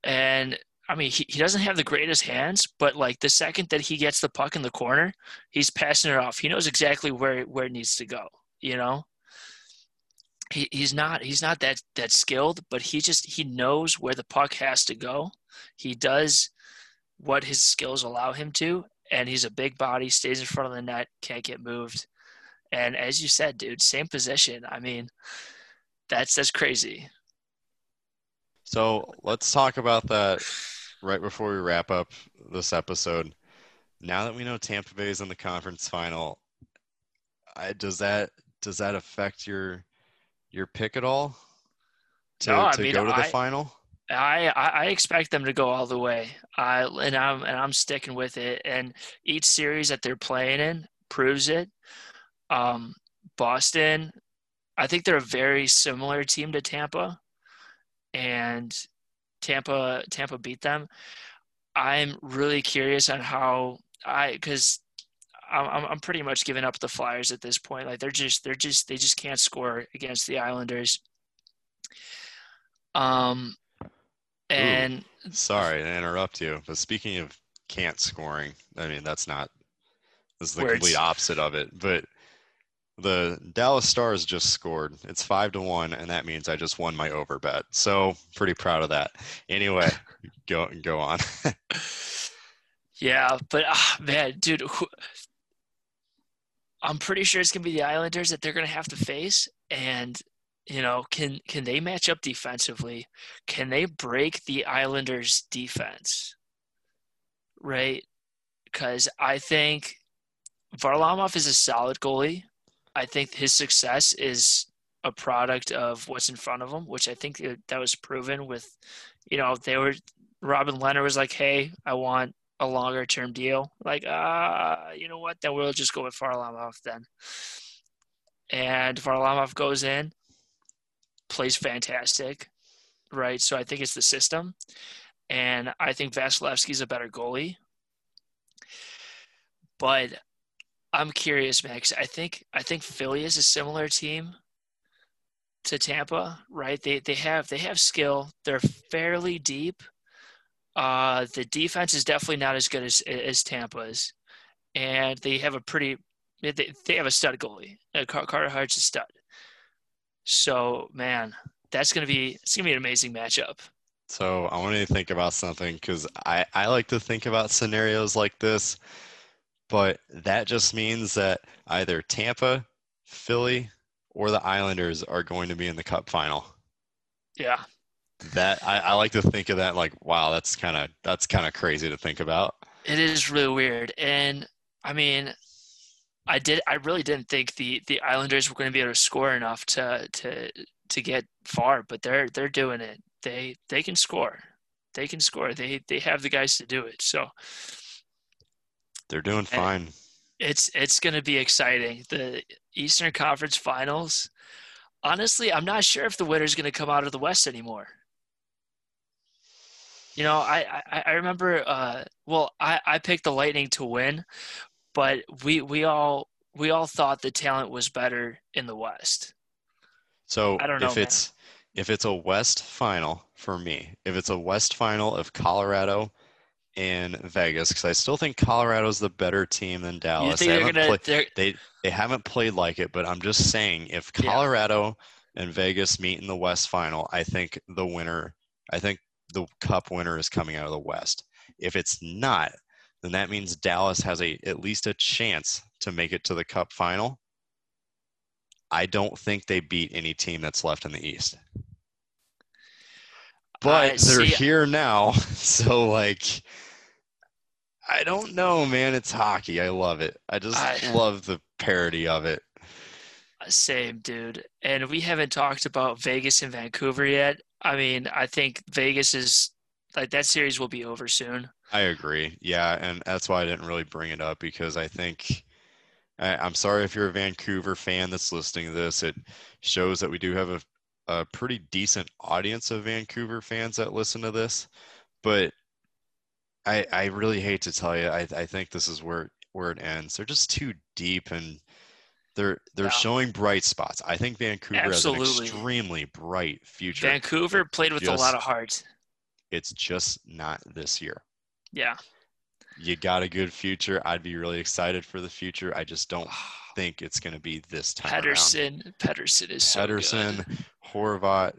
and I mean, he, he doesn't have the greatest hands, but like the second that he gets the puck in the corner, he's passing it off. He knows exactly where where it needs to go. You know, he he's not he's not that that skilled, but he just he knows where the puck has to go. He does what his skills allow him to, and he's a big body, stays in front of the net, can't get moved. And as you said, dude, same position. I mean, that's that's crazy. So let's talk about that right before we wrap up this episode. Now that we know Tampa Bay is in the conference final, I, does that does that affect your your pick at all to, No, to mean, go to the I- final? I, I I expect them to go all the way. I and I'm and I'm sticking with it. And each series that they're playing in proves it. Um, Boston, I think they're a very similar team to Tampa, and Tampa Tampa beat them. I'm really curious on how I because I'm I'm- pretty much giving up the Flyers at this point. Like they're just they're just they just can't score against the Islanders. Um, and Sorry to interrupt you, but speaking of can't scoring, I mean that's not this is the Words. complete opposite of it. But the Dallas Stars just scored. It's five to one, and that means I just won my over bet. So pretty proud of that. Anyway, go go on. Yeah, but ah, man, dude, who, I'm pretty sure it's gonna be the Islanders that they're gonna have to face, and you know, can can they match up defensively? Can they break the Islanders' defense? Right, because I think Varlamov is a solid goalie. I think his success is a product of what's in front of him, which I think that- was proven with, you know, they were Robin Leonard was like, "Hey, I want a longer term deal." Like, uh, you know what? Then we'll just go with Varlamov then. And Varlamov goes in, plays fantastic, right? So I think it's the system, and I think Vasilevskiy's a better goalie. But I'm curious, Max. I think I think Philly is a similar team to Tampa, right? They they have they have skill. They're fairly deep. Uh, the defense is definitely not as good as as Tampa's, and they have a pretty they, they have a stud goalie. Uh, Carter Hart's a stud. So man, that's gonna be it's gonna be an amazing matchup. So I want to think about something because I, I like to think about scenarios like this, but that just means that either Tampa, Philly, or the Islanders are going to be in the Cup final. Yeah. That I, I like to think of that like, wow, that's kind of that's kind of crazy to think about. It is really weird, and I mean, I did I really didn't think the the Islanders were going to be able to score enough to to to get far, but they're they're doing it. They they can score. They can score. They they have the guys to do it. So they're doing fine. It's it's going to be exciting. The Eastern Conference Finals. Honestly, I'm not sure if the winner's going to come out of the West anymore. You know, I I, I remember. Uh, well, I I picked the Lightning to win, but we we all we all thought the talent was better in the West. So I don't know if man. it's if it's a West final for me, if it's a West final of Colorado and Vegas, because I still think Colorado's the better team than Dallas. They haven't, gonna, play, they they haven't played like it, but I'm just saying if Colorado yeah. and Vegas meet in the West final, I think the winner, I think the Cup winner is coming out of the West. If it's not, then that means Dallas has a at least a chance to make it to the Cup final. I don't think they beat any team that's left in the East. But they're here now, so like I don't know, man. It's hockey. I love it. I just I, love the parody of it. Same, dude. And we haven't talked about Vegas and Vancouver yet. I mean, I think Vegas is like that series will be over soon. I agree. Yeah, and that's why I didn't really bring it up because I think I, I'm sorry if you're a Vancouver fan that's listening to this. It shows that we do have a, a pretty decent audience of Vancouver fans that listen to this, but I I really hate to tell you, I I think this is where where it ends. They're just too deep and they're they're yeah. showing bright spots. I think Vancouver Absolutely. has an extremely bright future. Vancouver played with just, a lot of heart. It's just not this year. Yeah. You got a good future. I'd be really excited for the future. I just don't think it's going to be this time. Pettersson, around. Pettersson is Pettersson, so Horvat.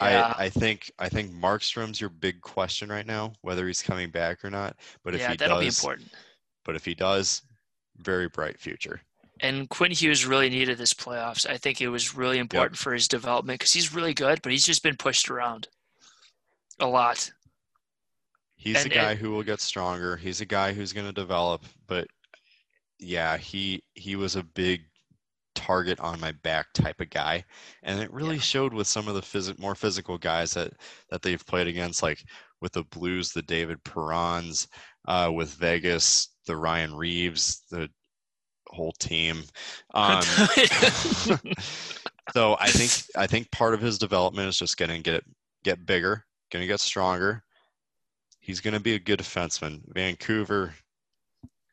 Yeah. I, I think I think Markstrom's your big question right now, whether he's coming back or not. But if yeah, he that'll does, be important. But if he does, very bright future. And Quinn Hughes really needed this playoffs. I think it was really important yep. for his development because he's really good, but he's just been pushed around a lot. He's and, a guy and, who will get stronger. He's a guy who's going to develop. But yeah, he he was a big target on my back type of guy, and it really yeah. showed with some of the phys- more physical guys that that they've played against, like with the Blues, the David Perrons, uh, with Vegas, the Ryan Reaves, the whole team. Um, so I think I think part of his development is just going to get get bigger, going to get stronger, He's going to be a good defenseman. Vancouver,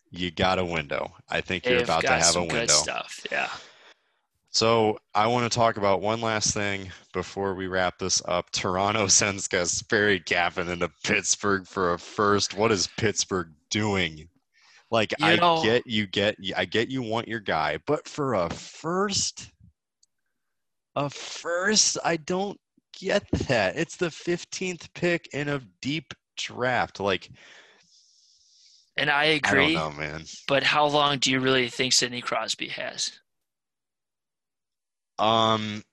you got a window. I think you're They've about to have a window. stuff, yeah. So I want to talk about one last thing before we wrap this up. Toronto sends Kasperi Kapanen into Pittsburgh for a first. What is Pittsburgh doing? Like you I know, get you get I get you want your guy, but for a first, a first, I don't get that. It's the 15th pick in a deep draft. Like, and I agree. I don't know, man. But how long do you really think Sidney Crosby has? Um,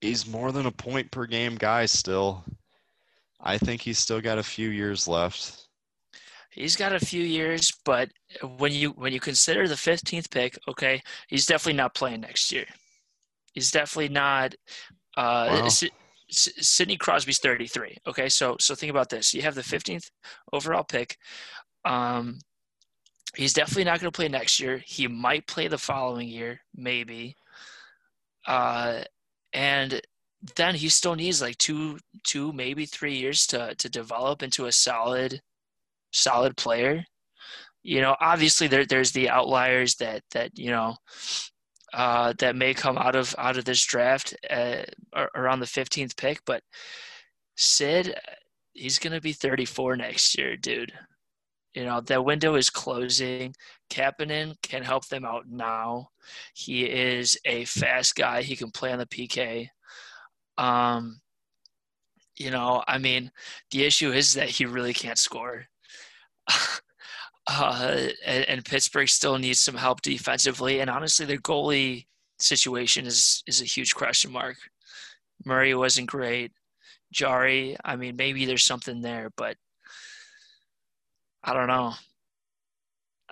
he's more than a point per game guy still. I think he's still got a few years left. He's got a few years, but when you when you consider the 15th pick, okay, he's definitely not playing next year. He's definitely not. Uh, wow. Sidney Crosby's 33. Okay, so so think about this. You have the 15th overall pick. Um, he's definitely not going to play next year. He might play the following year, maybe. Uh, and then he still needs like two, two maybe three years to to develop into a solid, solid player. You know, obviously there there's the outliers that that you know uh, that may come out of out of this draft uh, around the 15th pick. But Sid, he's gonna be 34 next year, dude. You know that window is closing. Kapanen can help them out now. He is a fast guy. He can play on the PK. Um, you know, I mean, the issue is that he really can't score. Uh, and, and, Pittsburgh still needs some help defensively. And honestly, their goalie situation is is a huge question mark. Murray wasn't great. Jarry, I mean, maybe there's something there, but I don't know.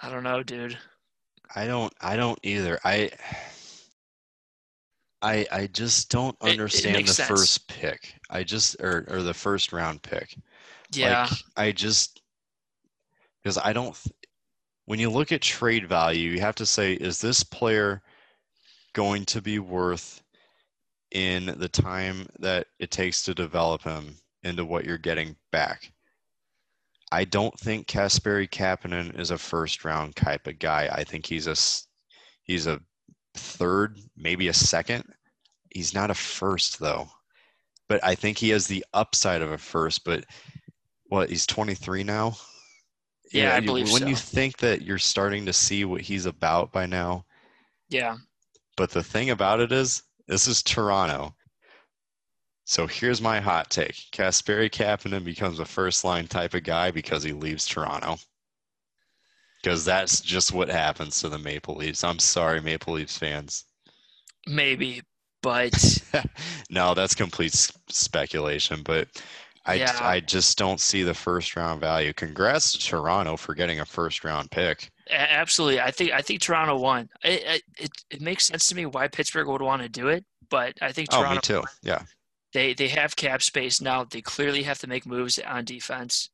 I don't know, dude. I don't. I don't either. I. I I just don't understand it, it the sense. first pick. I just or or the first round pick. Yeah. Like, I just because I don't. When you look at trade value, you have to say, is this player going to be worth in the time that it takes to develop him into what you're getting back? I don't think Kasperi Kapanen is a first round type of guy. I think he's a he's a third, maybe a second. He's not a first though. But I think he has the upside of a first, but what, he's 23 now? Yeah, yeah I believe when so. you think that you're starting to see what he's about by now. Yeah. But the thing about it is, this is Toronto. So here's my hot take. Kasperi Kapanen becomes a first line type of guy because he leaves Toronto. Because that's just what happens to the Maple Leafs. I'm sorry, Maple Leafs fans. Maybe, but no, that's complete speculation. But I, yeah. I just don't see the first round value. Congrats to Toronto for getting a first round pick. Absolutely, I think I think Toronto won. It it, it makes sense to me why Pittsburgh would want to do it, but I think Toronto. Oh, me too. Won. Yeah. They they have cap space now. They clearly have to make moves on defense.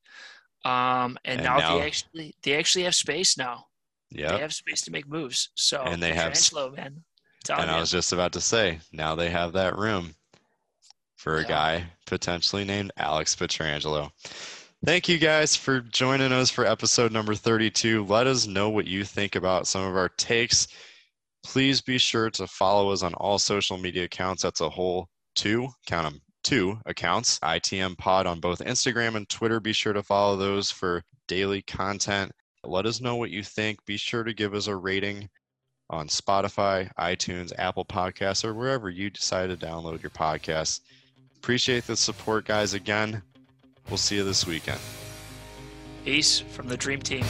Um, and, and now, now, they actually they actually have space now. Yeah, they have space to make moves. So and they have slow man. And I was just about to say, now they have that room for a yeah. guy potentially named Alex Pietrangelo. Thank you guys for joining us for episode number 32. Let us know what you think about some of our takes. Please be sure to follow us on all social media accounts. That's a whole two, count them, two accounts, ITM Pod on both Instagram and Twitter. Be sure to follow those for daily content. Let us know what you think. Be sure to give us a rating on Spotify, iTunes, Apple Podcasts, or wherever you decide to download your podcasts. Appreciate the support, guys. Again, we'll see you this weekend. Peace from the Dream Team.